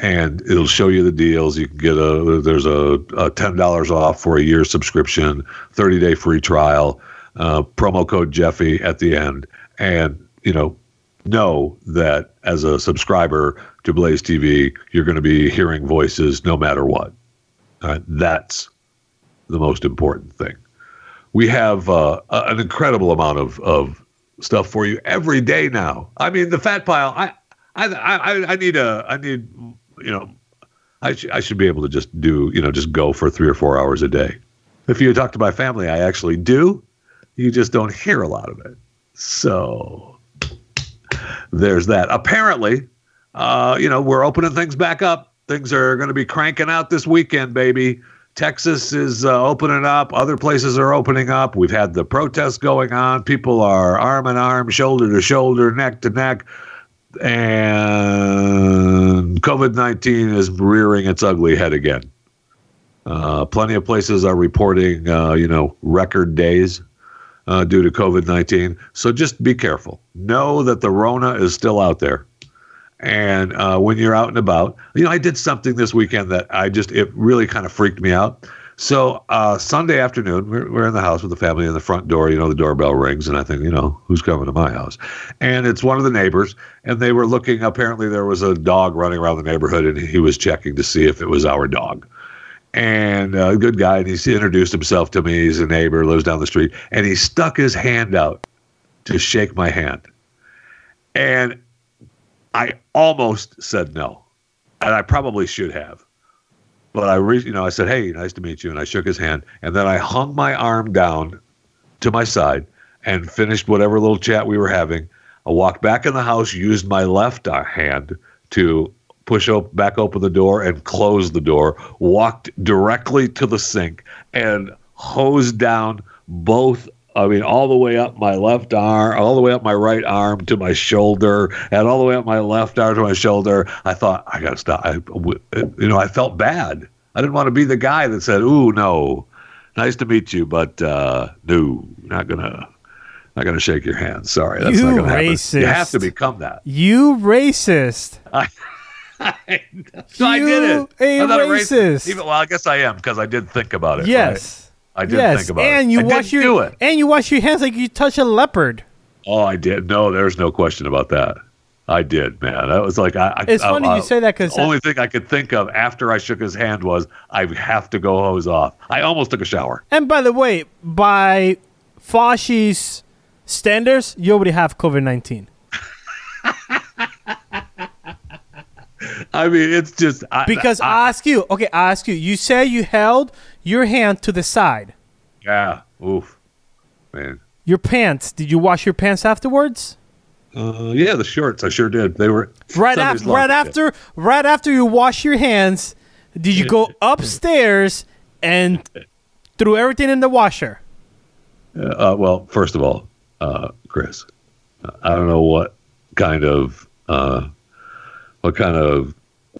B: and it'll show you the deals. You can get a there's a, a ten dollars off for a year subscription, thirty day free trial, uh, promo code Jeffy at the end, and you know know that as a subscriber to Blaze TV, you're going to be hearing voices no matter what. Right, that's the most important thing. We have uh, an incredible amount of of stuff for you every day now. I mean, the fat pile. I I I, I need a I need you know, I, sh- I should be able to just do, you know, just go for three or four hours a day. If you talk to my family, I actually do. You just don't hear a lot of it. So there's that. Apparently, uh, you know, we're opening things back up. Things are going to be cranking out this weekend, baby. Texas is uh, opening up. Other places are opening up. We've had the protests going on. People are arm in arm, shoulder to shoulder, neck to neck and COVID 19 is rearing its ugly head again. Uh, plenty of places are reporting, uh, you know, record days uh, due to COVID 19. So just be careful. Know that the Rona is still out there. And uh, when you're out and about, you know, I did something this weekend that I just, it really kind of freaked me out. So uh, Sunday afternoon, we're, we're in the house with the family in the front door. You know, the doorbell rings, and I think, you know, who's coming to my house? And it's one of the neighbors, and they were looking. Apparently, there was a dog running around the neighborhood, and he was checking to see if it was our dog. And a uh, good guy, and he introduced himself to me. He's a neighbor, lives down the street, and he stuck his hand out to shake my hand, and I almost said no, and I probably should have but I, re- you know, I said, "Hey, nice to meet you," and I shook his hand, and then I hung my arm down to my side and finished whatever little chat we were having. I walked back in the house, used my left uh, hand to push op- back open the door and close the door. Walked directly to the sink and hosed down both I mean, all the way up my left arm, all the way up my right arm to my shoulder, and all the way up my left arm to my shoulder. I thought, I got to stop. I, you know, I felt bad. I didn't want to be the guy that said, "Ooh, no, nice to meet you, but uh, no, not gonna, not gonna shake your hand. Sorry, that's
D: you
B: not gonna
D: racist.
B: happen. You have to become that.
D: You racist.
B: I, I, so I did it.
D: a
B: I'm not
D: racist.
B: Even, well, I guess I am because I did think about it.
D: Yes.
B: right? I did
D: yes.
B: think about
D: and
B: it.
D: you
B: I
D: wash your and you wash your hands like you touch a leopard.
B: Oh, I did. No, there's no question about that. I did, man. That was like I. I
D: It's
B: I-
D: funny
B: I-
D: you say that because
B: the only thing I could think of after I shook his hand was I have to go hose off. I almost took a shower.
D: And by the way, by Fauci's standards, you already have COVID nineteen.
B: I mean, it's just I,
D: Because
B: I,
D: I ask you, okay, I ask you. You say you held your hand to the side.
B: yeah, oof, man.
D: Your pants. Did you wash your pants afterwards?
B: Uh, yeah, the shorts. I sure did. They were
D: Right after,
B: long.
D: right after, right after you wash your hands, did you go upstairs and threw everything in the washer?
B: Uh, well, first of all, uh, Chris, I don't know what kind of uh, what kind of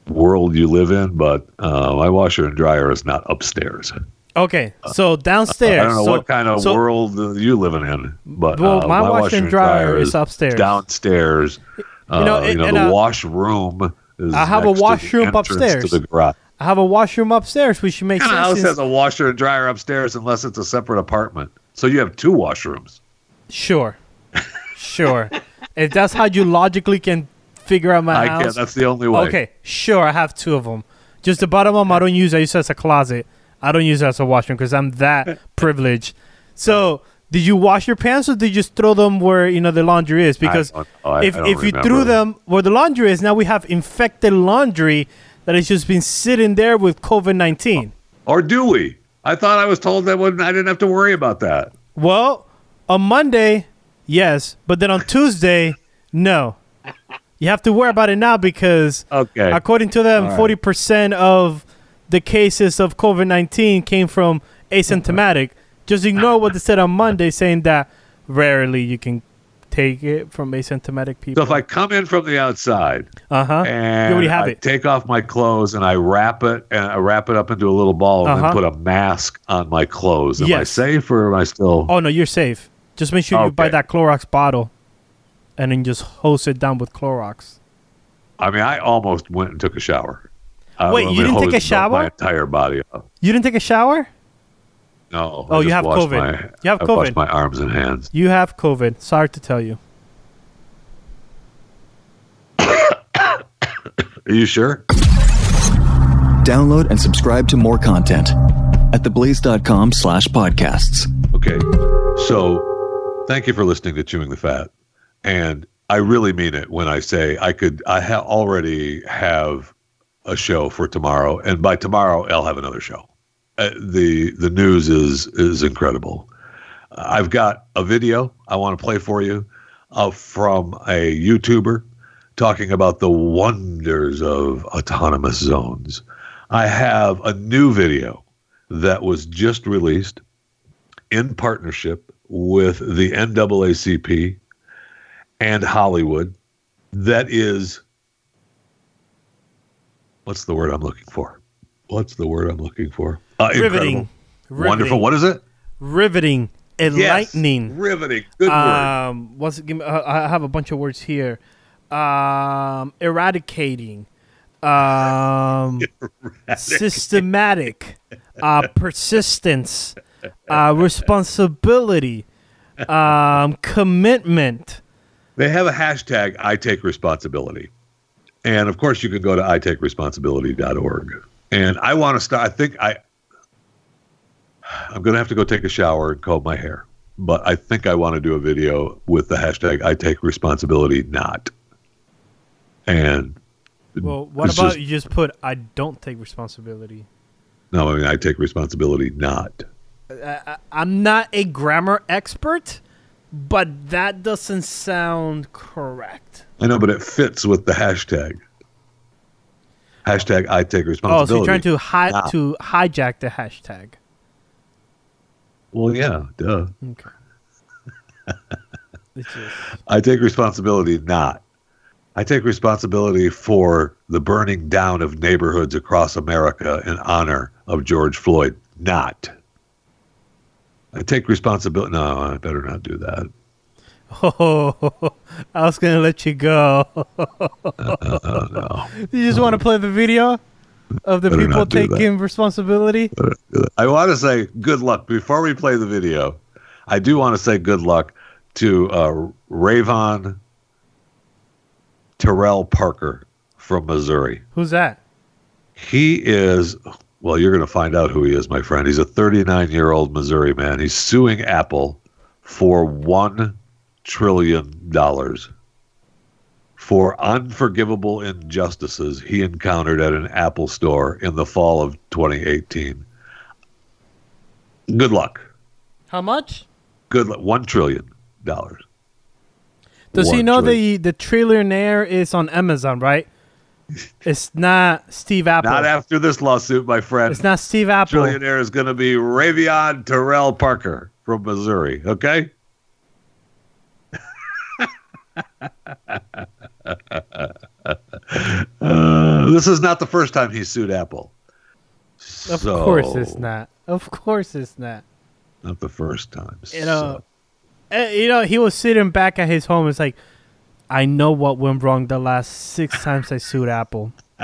B: world you live in, but uh, my washer and dryer is not upstairs.
D: Okay, so downstairs.
B: I don't know
D: so,
B: what kind of
D: so-
B: world uh, you living in, but
D: Well,
B: uh,
D: my washer and dryer is upstairs.
B: downstairs. Uh,
D: You know,
B: you know the
D: uh,
B: washroom is
D: I have a washroom upstairs.
B: to the garage.
D: I have a washroom upstairs, which should
B: make kind
D: sense.
B: house has a washer and dryer upstairs unless it's a separate apartment? So you have two washrooms.
D: Sure, sure. if that's how you logically can figure out my
B: I
D: house,
B: can't. That's the only way.
D: Okay, sure. I have two of them. Just the bottom one I don't use. I use it as a closet. I don't use it as a washroom because I'm that privileged. So, did you wash your pants or did you just throw them where you know the laundry is? Because
B: don't know. I-
D: if
B: I don't
D: if you
B: remember.
D: threw them where the laundry is, now we have infected laundry that has just been sitting there with COVID nineteen.
B: Or do we? I thought I was told that wouldn't, I didn't have to worry about that.
D: Well, on Monday, yes, but then on Tuesday, no. You have to worry about it now because,
B: Okay.
D: according to them,
B: All right.
D: forty percent of the cases of COVID nineteen came from asymptomatic. Just ignore what they said on Monday, saying that rarely you can take it from asymptomatic people.
B: So if I come in from the outside
D: Uh huh.
B: and
D: You have
B: I
D: it.
B: take off my clothes and I wrap it and I wrap it up into a little ball and
D: Uh-huh.
B: then put a mask on my clothes, am I
D: Yes.
B: safe or am I still?
D: Oh no, you're safe. Just make sure you buy that Clorox bottle, and then just hose it down with Clorox.
B: I mean, I almost went and took a shower. I-
D: Wait, you didn't take a shower?
B: My entire body up.
D: You didn't take a shower?
B: No.
D: Oh,
B: I
D: you have COVID.
B: my-
D: You have
B: I washed
D: COVID.
B: my arms and hands.
D: You have COVID. Sorry to tell you.
B: Are you sure?
A: Download and subscribe to more content at theblaze.com slash podcasts.
B: Okay. So thank you for listening to Chewing the Fat. And I really mean it when I say I could, I ha- already have a show for tomorrow. And by tomorrow, I'll have another show. Uh, the, the news is, is incredible. I've got a video I want to play for you uh, from a YouTuber talking about the wonders of autonomous zones. I have a new video that was just released in partnership with the NAACP and Hollywood that is what's the word I'm looking for? What's the word I'm looking for? Uh,
D: Riveting.
B: incredible. Wonderful. What is it?
D: Riveting. Enlightening.
B: Riveting. Good word.
D: Um, what's it? Give me, I I have a bunch of words here. Um, eradicating. Um, systematic. Uh, persistence. Uh, responsibility. Um, commitment.
B: They have a hashtag I take responsibility. And of course you can go to i take itakeresponsibility.org. And I want to start I think I I'm going to have to go take a shower and comb my hair. But I think I want to do a video with the hashtag I take responsibility not. And
D: Well, what about
B: just-
D: you just put I don't take responsibility?
B: no, I mean I take responsibility not.
D: I, I- I'm not a grammar expert, but that doesn't sound correct.
B: I know, but it fits with the hashtag. Hashtag I take
D: Oh,
B: responsibility.
D: so you're trying to hi- to hijack the hashtag.
B: Well, yeah, duh.
D: Okay. Just-
B: I take responsibility not. I take responsibility for the burning down of neighborhoods across America in honor of George Floyd not. I take responsibility. No, I better not do that.
D: Oh, I was gonna let you go.
B: Uh, uh, uh, no.
D: You just want to play the video of the
B: Better
D: people taking responsibility.
B: I want to say good luck before we play the video. I do want to say good luck to uh, Rayvon Terrell Parker from Missouri.
D: Who's that?
B: He is, well, you're going to find out who he is, my friend. He's a 39 year old Missouri man. He's suing Apple for $1 trillion for unforgivable injustices he encountered at an Apple store in the fall of 2018. Good luck.
D: How much?
B: Good luck. 1 trillion. dollars.
D: Does he know
B: trillion.
D: the the trillionaire is on Amazon, right? It's not Steve Apple.
B: Not after this lawsuit, my friend.
D: it's not Steve Apple.
B: Trillionaire is going to be Ravion Terrell Parker from Missouri. Okay. Uh, this is not the first time he sued Apple.
D: Of
B: So-
D: course it's not. Of course it's not.
B: Not the first time.
D: You know, eh, you know, he was sitting back at his home. It's like, I know what went wrong the last six times I sued Apple.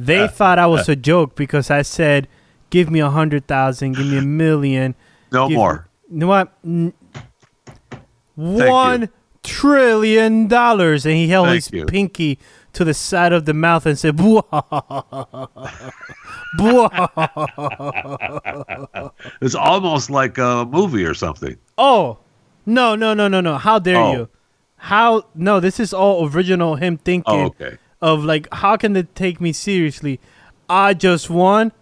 D: they thought I was a joke because I said, "Give me a hundred thousand, give me a million,
B: No
D: give-
B: more.
D: You know what? N- One trillion dollars, and he held
B: Thank
D: his
B: you.
D: pinky to the side of the mouth and said, "Bwah." Bwah.
B: It's almost like a movie or something.
D: Oh, no, no, no, no, no. How dare
B: Oh.
D: you? How? No, this is all original. Him oh, thinking
B: Oh, okay.
D: of like, how can they take me seriously? I just won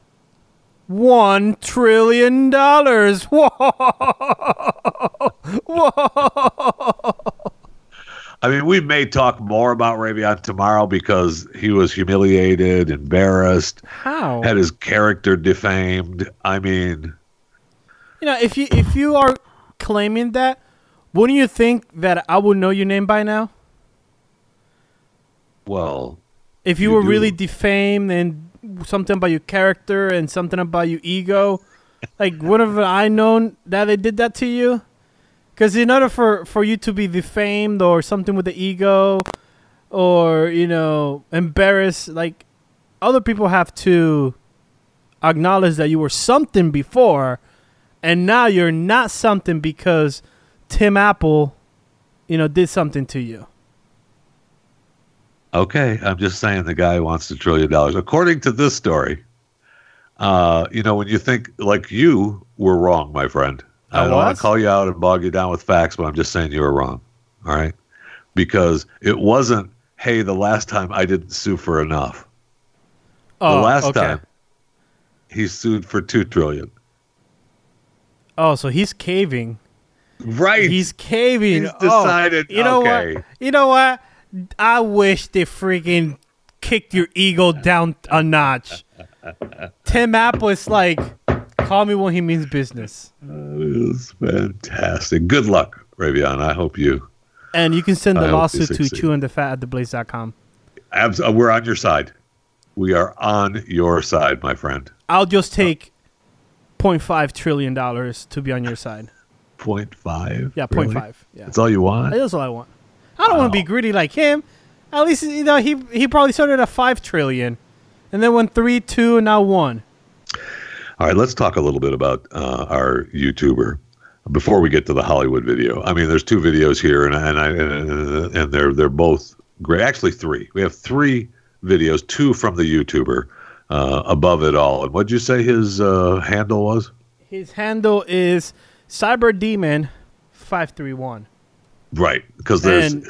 D: one trillion dollars. Whoa! Whoa!
B: I mean, we may talk more about Ravion tomorrow because he was humiliated, embarrassed,
D: How?
B: had his character defamed. I mean,
D: You know, if you if you are claiming that, wouldn't you think that I would know your name by now?
B: well,
D: If you,
B: You
D: were
B: do.
D: really defamed and something about your character and something about your ego, like would have I known that they did that to you? Because in order for for you to be defamed or something with the ego, or you know embarrassed, like other people have to acknowledge that you were something before, and now you're not something because Tim Apple, you know, did something to you.
B: okay, I'm just saying the guy wants a trillion dollars. According to this story, uh, you know, when you think like you were wrong, my friend, I,
D: I
B: don't want to call you out and bog you down with facts, but I'm just saying you were wrong. All right, because it wasn't. Hey, the last time I didn't sue for enough.
D: Oh,
B: the last
D: okay.
B: time he sued for two trillion.
D: Oh, so he's caving.
B: Right.
D: He's caving.
B: He's
D: Oh,
B: decided,
D: you know
B: okay.
D: what? You know what? I wish they freaking kicked your ego down a notch. Tim Apple is like, call me when he means business.
B: It's fantastic. Good luck, Ravion. I hope you.
D: And you can send the
B: you
D: lawsuit to chewingthefat at theblaze.com.
B: Abs- uh, we're on your side. We are on your side, my friend.
D: I'll just take 0.5 trillion dollars to be on your side.
B: Point five.
D: Yeah,
B: Really?
D: 0.5. Yeah.
B: That's all you want.
D: That's all I want. I don't want to be greedy like him. At least you know he he probably started at five trillion, and then went three, two, and now one.
B: All right, let's talk a little bit about uh, our YouTuber before we get to the Hollywood video. I mean, there's two videos here, and and I, and, and they're they're both great. Actually, three. We have three videos, two from the YouTuber uh, above it all. And what'd you say his uh, handle was?
D: His handle is Cyber Demon five three one.
B: Right, because there's
D: And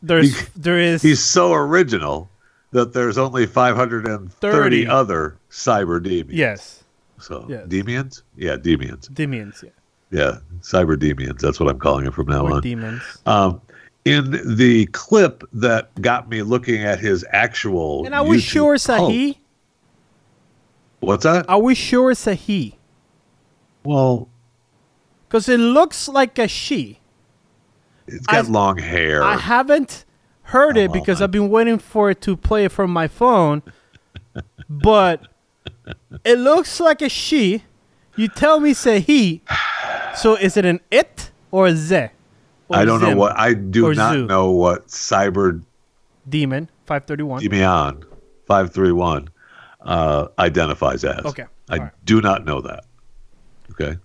D: there's there is
B: he's so original that there's only 530
D: 30.
B: other cyber demons.
D: yes
B: So
D: Yes.
B: demians? Yeah, demians.
D: demons yeah
B: Yeah, cyber demians. That's what I'm calling it from now
D: or
B: on.
D: demons.
B: Um, in the clip that got me looking at his actual,
D: And are we
B: YouTube
D: sure it's a he?
B: What's that?
D: Are we sure it's a he?
B: Well,
D: Because it looks like a she.
B: it's got
D: I-
B: long hair.
D: I haven't heard it because I've been waiting for it to play from my phone. but it looks like a she. You tell me say he. So is it an it or a ze? Or
B: I don't know what I do not
D: zoo?
B: know what cyber
D: Demon 531.
B: Demion five three one uh, identifies as.
D: Okay,
B: I do not know that. Okay.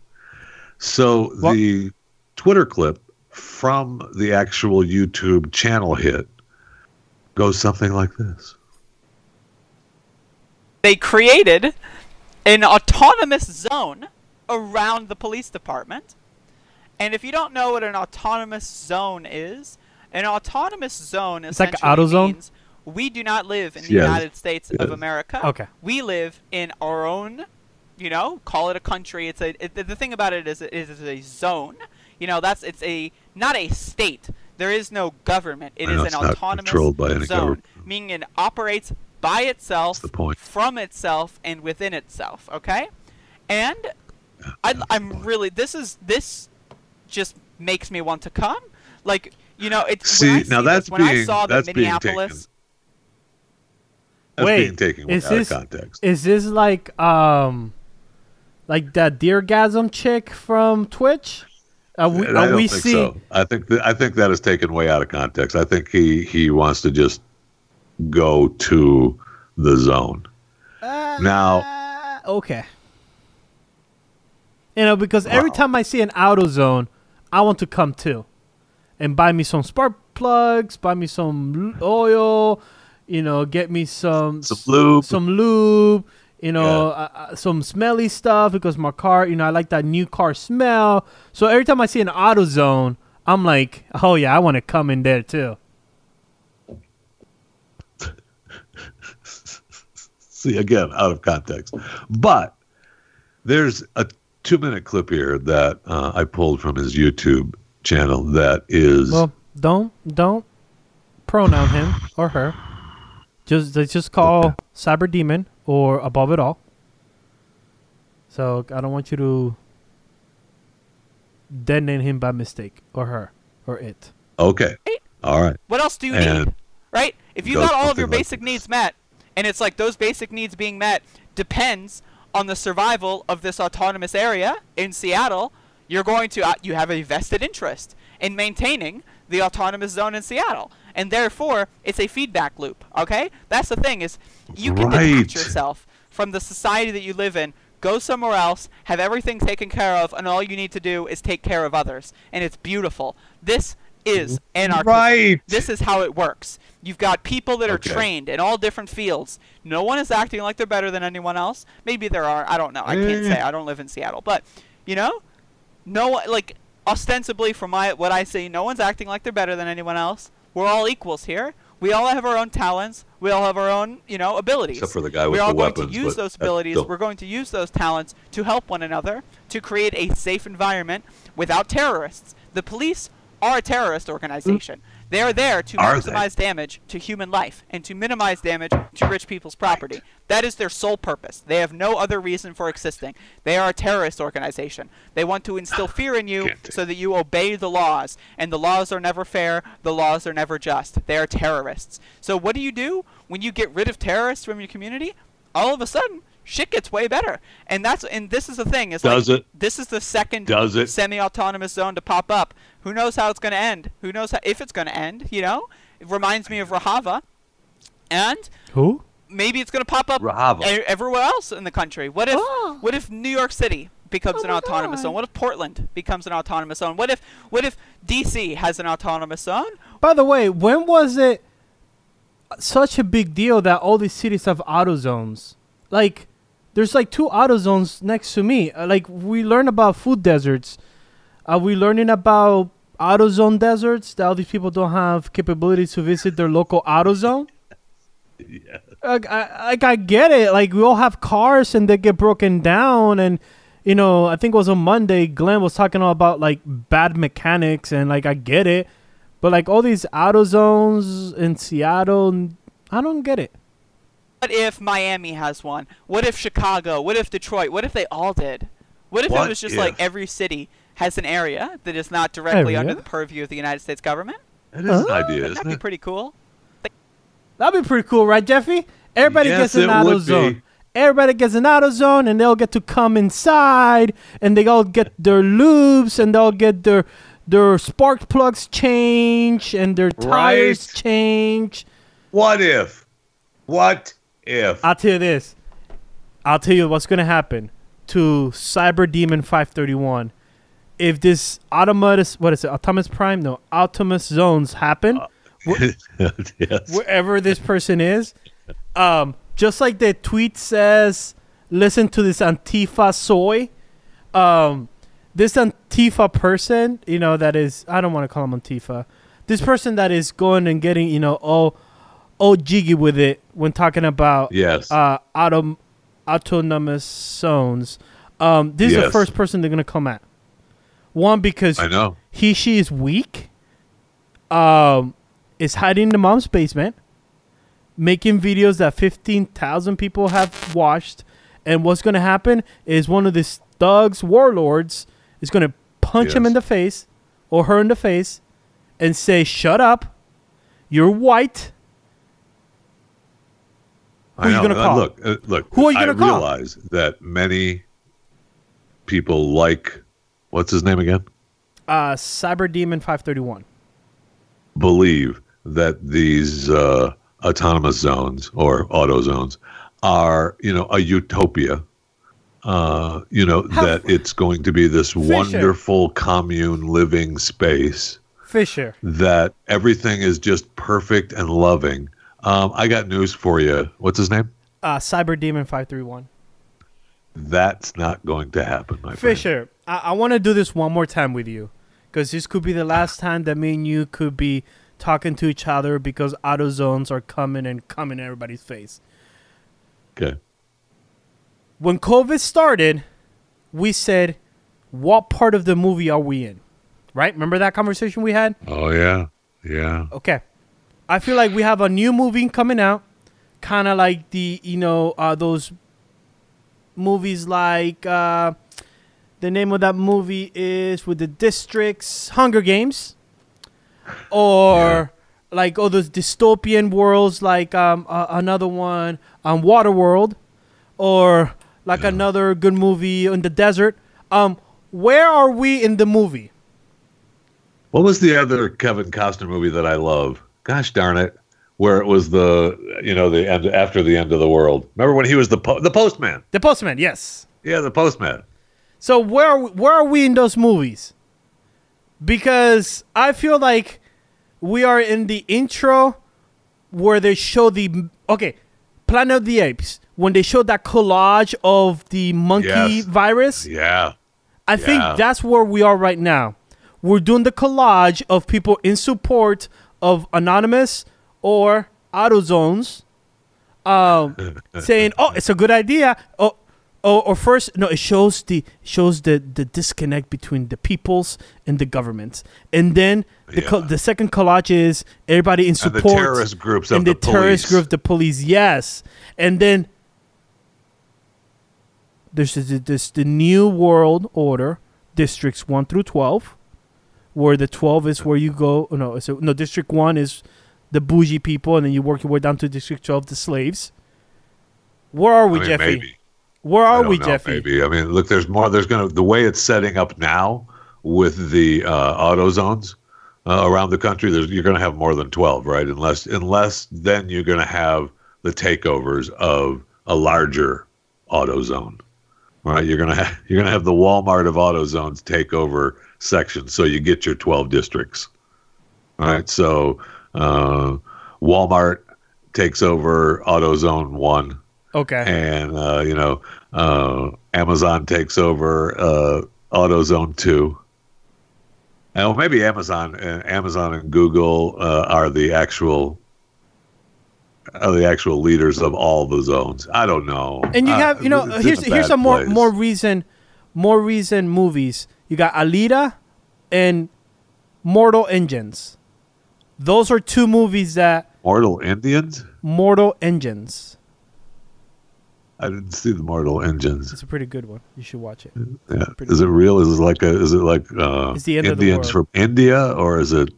B: So the Twitter clip from the actual YouTube channel hit goes something like this.
M: they created an autonomous zone around the police department. And if you don't know what an autonomous zone is, an autonomous zone
D: It's like
M: essentially
D: AutoZone?
M: means we do not live in the
D: Yes.
M: United States of America.
D: Okay.
M: We live in our own, you know, call it a country. It's a it, the thing about it is it is a zone. You know, that's it's a not a state. There is no government. It
B: I
M: is
B: know
M: an
B: it's
M: autonomous
B: controlled by any
M: zone,
B: government.
M: meaning it operates by itself, from itself, and within itself. Okay, and I, I'm really this is this just makes me want to come. Like you know, it's
B: See,
M: when I
B: now
M: see
B: that's
M: this, when I
B: being-
M: saw that
B: that's being
M: Minneapolis.
B: That's
D: Wait,
B: being taken
D: is
B: out of
D: this
B: context.
D: is this like um, like that Deargasm chick from Twitch? Are we,
B: I don't
D: we
B: think
D: seeing?
B: so. I think that I think that is taken way out of context. I think he he wants to just go to the zone. Ah, now,
D: Okay. You know, because every time I see an auto zone, I want to come too, and buy me some spark plugs, buy me some oil, you know, get me some some
B: lube,
D: some lube, you know, uh, uh, some smelly stuff because my car, you know, I like that new car smell. So every time I see an auto zone, I'm like, oh yeah, I want to come in there too.
B: see again out of context, but there's a two minute clip here that uh, I pulled from his YouTube channel that is
D: Well, don't don't pronoun him or her. Just they just call cyber demon or above it all. So I don't want you to detonate him by mistake or her or it.
B: okay. All right.
M: What else do you
B: And
M: need? Right? If you got all of your
B: something like
M: basic needs met, and it's like those basic needs being met depends on the survival of this autonomous area in Seattle, you're going to uh, you have a vested interest in maintaining the autonomous zone in Seattle. And therefore, it's a feedback loop, okay? That's the thing is you can
B: Right.
M: detach yourself from the society that you live in, go somewhere else, have everything taken care of, and all you need to do is take care of others. And it's beautiful. This is anarchism.
B: Right.
M: This is how it works. You've got people that are
B: Okay.
M: trained in all different fields. No one is acting like they're better than anyone else. Maybe there are. I don't know. I can't say.
B: Eh.
M: I don't live in Seattle, but you know, no like ostensibly from my what I see, no one's acting like they're better than anyone else. We're all equals here. We all have our own talents. We all have our own, you know, abilities.
B: Except for the guy with
M: We're all
B: the
M: going
B: weapons,
M: to use those abilities. We're going to use those talents to help one another to create a safe environment without terrorists. The police are a terrorist organization. They are there to
B: Are they?
M: maximize damage to human life and to minimize damage to rich people's property. That is their sole purpose. They have no other reason for existing. They are a terrorist organization. They want to instill fear in you so that you obey the laws. And the laws are never fair. The laws are never just. They are terrorists. So what do you do when you get rid of terrorists from your community? All of a sudden, shit gets way better. And that's and this is the thing. Is
B: Does
M: like,
B: it?
M: This is the second
B: Does it?
M: semi-autonomous zone to pop up. Who knows how it's going to end? Who knows how, if it's going to end? You know, it reminds me of Rojava, and
D: Who?
M: maybe it's going to pop up
B: Rojava.
M: e- everywhere else in the country. What if
E: Oh.
M: what if New York City becomes oh an autonomous zone? What if Portland becomes an autonomous zone? What if what if DC has an autonomous zone?
D: By the way, when was it such a big deal that all these cities have auto zones? Like, there's like two auto zones next to me. Uh, Like, we learn about food deserts. Are we learning about auto zone deserts that all these people don't have capabilities to visit their local auto zone?
B: Yeah.
D: Like I, like I get it. Like we all have cars and they get broken down, and you know I think it was on Monday. Glenn was talking all about like bad mechanics, and like I get it, but like all these auto zones in Seattle, I don't get it.
M: What if Miami has one? What if Chicago? What if Detroit? What if they all did? What if
B: What
M: it was just like every city has an area that is not directly under the purview of the United States government?
B: That is an idea,
M: That'd
B: isn't
M: be
B: it?
M: pretty cool.
D: That'd be pretty cool, right, Jeffy? Everybody
B: Yes,
D: gets an auto zone.
B: be.
D: Everybody gets an auto zone, and they'll get to come inside, and they all get their lubes, and they'll get their their spark plugs changed, and their tires
B: Right.
D: changed.
B: What if? What if?
D: I'll tell you this. I'll tell you what's gonna happen to Cyber Demon 531 if this autonomous what is it Autonomous Prime no Autonomous zones happen.
B: yes.
D: wherever this person is. Um, just like the tweet says, listen to this Antifa soy. Um, this Antifa person, you know, that is, I don't want to call him Antifa. This person that is going and getting, you know, all, all jiggy with it when talking about
B: Yes.
D: uh, autom- autonomous zones. Um, this is the first person they're going to come at. One, because
B: I know.
D: he, she is weak. Um, is hiding in the mom's basement, making videos that fifteen thousand people have watched, and what's gonna happen is one of these thugs, warlords, is gonna punch him in the face or her in the face, and say, "Shut up, you're white." Who
B: are
D: you gonna
B: Uh,
D: call?
B: Look, uh, look.
D: Who are you gonna call?
B: I realize that many people like what's his name again?
D: Uh, Cyber Demon five thirty one.
B: Believe that these uh, autonomous zones or auto zones are, you know, a utopia. Uh, you know that it's going to be this wonderful commune living space
D: Fisher.
B: that everything is just perfect and loving. Um, I got news for you. What's his name?
D: Uh, Cyber Demon five three one.
B: That's not going to happen, my friend.
D: Fisher, I, I want to do this one more time with you because this could be the last time that me and you could be talking to each other because auto zones are coming and coming in everybody's face.
B: Okay.
D: When COVID started, we said, What part of the movie are we in? Right? Remember that conversation we had?
B: Oh yeah, yeah.
D: Okay. I feel like we have a new movie coming out, kind of like the, you know, uh, those movies like uh, the name of that movie is with the districts, Hunger Games, or like all those dystopian worlds, like um, uh, another one, um, Waterworld, or like another good movie in the desert. Um, where are we in the movie?
B: What was the other Kevin Costner movie that I love? Gosh darn it, where it was the you know the end after the end of the world. Remember when he was the po- the postman?
D: The Postman, yes.
B: Yeah, the postman.
D: So where are we, where are we in those movies? Because I feel like we are in the intro where they show the okay Planet of the Apes when they show that collage of the monkey
B: Yes.
D: virus.
B: Yeah.
D: I think that's where we are right now. We're doing the collage of people in support of Anonymous or AutoZones, um, saying, "Oh, it's a good idea." Oh, or, or first, no, it shows the shows the the disconnect between the peoples and the governments, and then the co- the second collage is everybody in
B: And
D: support
B: the terrorist groups of
D: and
B: the
D: terrorist group, the police, yes, and then there's this, this the new world order districts 1 through 12 where the 12 is where you go oh, no so no district 1 is the bougie people and then you work your way down to district 12 the slaves where are we
B: I mean,
D: jeffy
B: maybe.
D: where are we
B: know,
D: jeffy
B: Maybe. I mean, look, there's more. There's gonna the way it's setting up now with the uh, auto zones uh, around the country. There's you're gonna have more than twelve, right? Unless unless then you're gonna have the takeovers of a larger auto zone, right? You're gonna have you're gonna have the Walmart of auto zones take over sections, so you get your twelve districts. All right, so uh, Walmart takes over AutoZone one,
D: okay
B: and uh, you know uh, Amazon takes over uh, AutoZone two. And well, maybe Amazon, uh, Amazon and Google uh, are the actual are the actual leaders of all the zones. I don't know.
D: and you
B: Uh,
D: have you know here's
B: a
D: here's some more
B: place.
D: more reason more reason movies you got alita and mortal engines those are two movies that
B: Mortal Indians.
D: mortal engines
B: I didn't see the Mortal Engines.
D: it's a pretty good one you should watch it
B: Yeah. Is it real? Is it like a? Is it like uh,
D: It's the end the
B: Indians from India, or is it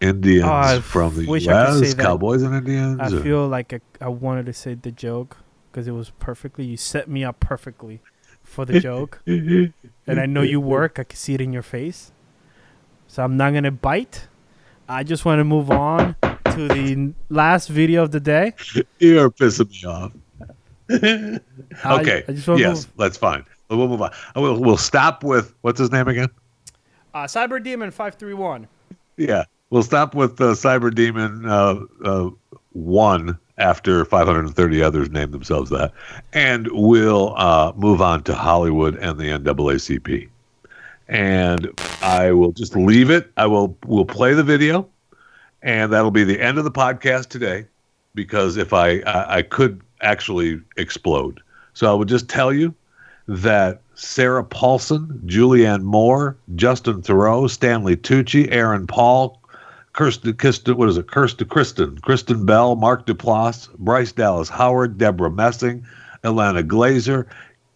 B: Indians
D: Oh, I
B: from the
D: wish I could say
B: U.S. Cowboys and Indians?
D: I
B: or-
D: feel like I, I wanted to say the joke because it was perfectly. You set me up perfectly for the joke, and I know you work. I can see it in your face, so I'm not gonna bite. I just want to move on to the last video of the day.
B: You're pissing me off. Okay.
D: I just
B: yes,
D: move.
B: that's fine. We'll move on. We'll, we'll stop with what's his name again?
D: Uh, Cyber Demon five three one.
B: Yeah. We'll stop with uh, Cyber Demon uh, uh, one after 530 others named themselves that, and we'll uh, move on to Hollywood and the NAACP. And I will just leave it. I will will play the video, and that'll be the end of the podcast today, because if I I, I could actually explode. So I would just tell you that Sarah Paulson, Julianne Moore, Justin Theroux, Stanley Tucci, Aaron Paul, Kirsten, Kirsten what is it? Kirsten, Kristen, Kristen Bell, Mark Duplass, Bryce Dallas Howard, Deborah Messing, Ilana Glazer,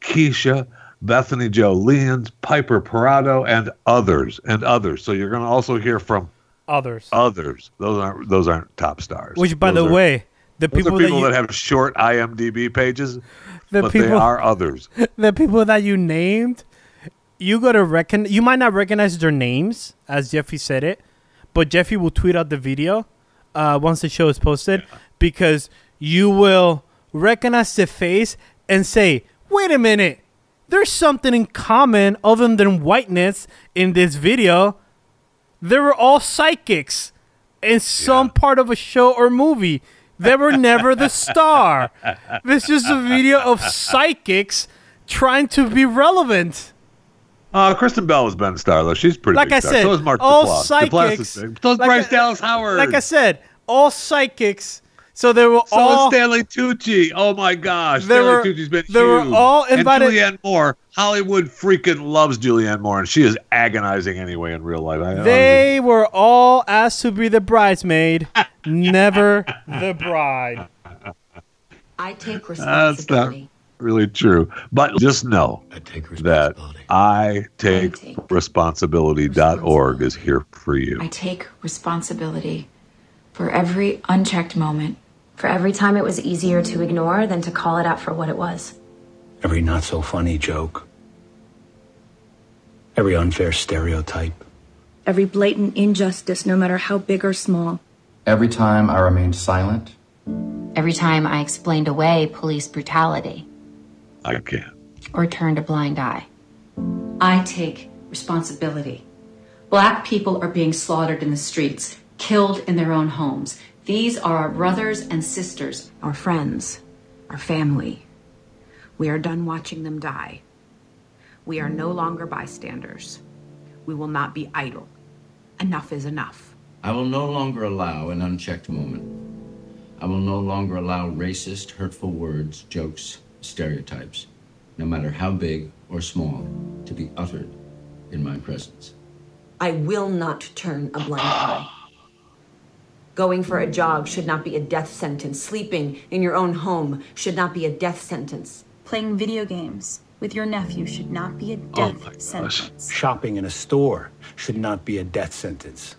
B: Kesha, Bethany Joy Lenz, Piper Perabo, and others, and others. So you're going to also hear from
D: Others.
B: others. Those aren't those aren't top stars.
D: Which, by
B: Those
D: the
B: are-
D: way, the people,
B: are people
D: that,
B: that, have short IMDb pages,
D: The
B: but they are others.
D: the people that you named, you gotta reckon. You might not recognize their names as Jeffy said it, but Jeffy will tweet out the video uh, once the show is posted because you will recognize the face and say, "Wait a minute, there's something in common other than whiteness in this video. They were all psychics in some part of a show or movie." They were never the star. This is a video of psychics trying to be relevant.
B: Uh, Kristen Bell has been a star though. She's pretty
D: Like
B: big
D: I
B: star.
D: said,
B: so is Mark
D: all
B: Duplass. Duplass
D: psychics.
B: is big. So is
D: like
B: Bryce
D: I-
B: Dallas Howard.
D: Like I said, all psychics. So they were
B: so
D: all
B: is Stanley Tucci. Oh my gosh,
D: They
B: Stanley
D: were-
B: Tucci's been
D: they were all invited-
B: And Julianne Moore. Hollywood freaking loves Julianne Moore, and she is agonizing anyway in real life. I,
D: they were all asked to be the bridesmaid, never the bride.
N: I take
B: That's not
N: responsibility.
B: Really true. But just know that I take responsibility.org is here for you.
N: I take responsibility for every unchecked moment.
O: For every time it was easier to ignore than to call it out for what it was.
P: Every not so funny joke. Every unfair stereotype.
Q: Every blatant injustice, no matter how big or small.
R: Every time I remained silent,
S: Every time I explained away police brutality
B: I can't.
S: or turned a blind eye.
N: I take responsibility. Black people are being slaughtered in the streets, killed in their own homes. These are our brothers and sisters.
Q: Our friends. Our family. We are done watching them die. We are no longer bystanders. We will not be idle. Enough is enough.
R: I will no longer allow an unchecked moment. I will no longer allow racist, hurtful words, jokes, stereotypes, no matter how big or small, to be uttered in my presence.
T: I will not turn a blind eye. Going for a jog should not be a death sentence. Sleeping in your own home should not be a death sentence.
Q: Playing video games with your nephew should not be a
P: Oh
Q: death sentence.
P: Shopping in a store should not be a death sentence.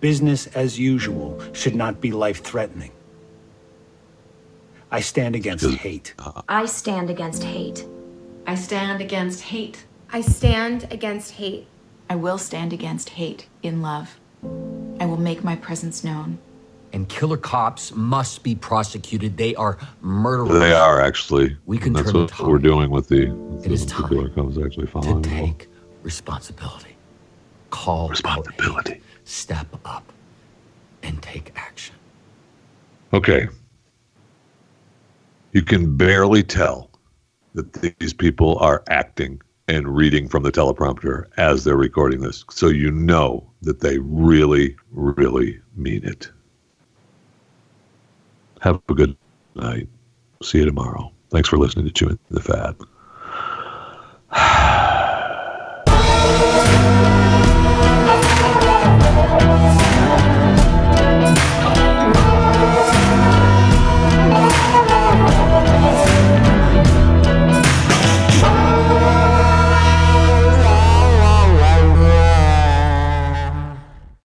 P: Business as usual should not be life threatening. I stand against hate. Uh-huh.
O: I stand against hate.
N: I stand against hate.
H: I stand against hate.
N: I will stand against hate in love. I will make my presence known.
U: And killer cops must be prosecuted. They are murderers.
B: They are actually.
U: We can
B: and that's
U: turn
B: what
U: the
B: we're doing with the.
U: It is
B: the killer cops actually following. them.
U: take responsibility. Call responsibility. Step up and take action.
B: Okay. You can barely tell that these people are acting and reading from the teleprompter as they're recording this. So you know that they really, really mean it. Have a good night. See you tomorrow. Thanks for listening to Chewing the Fat.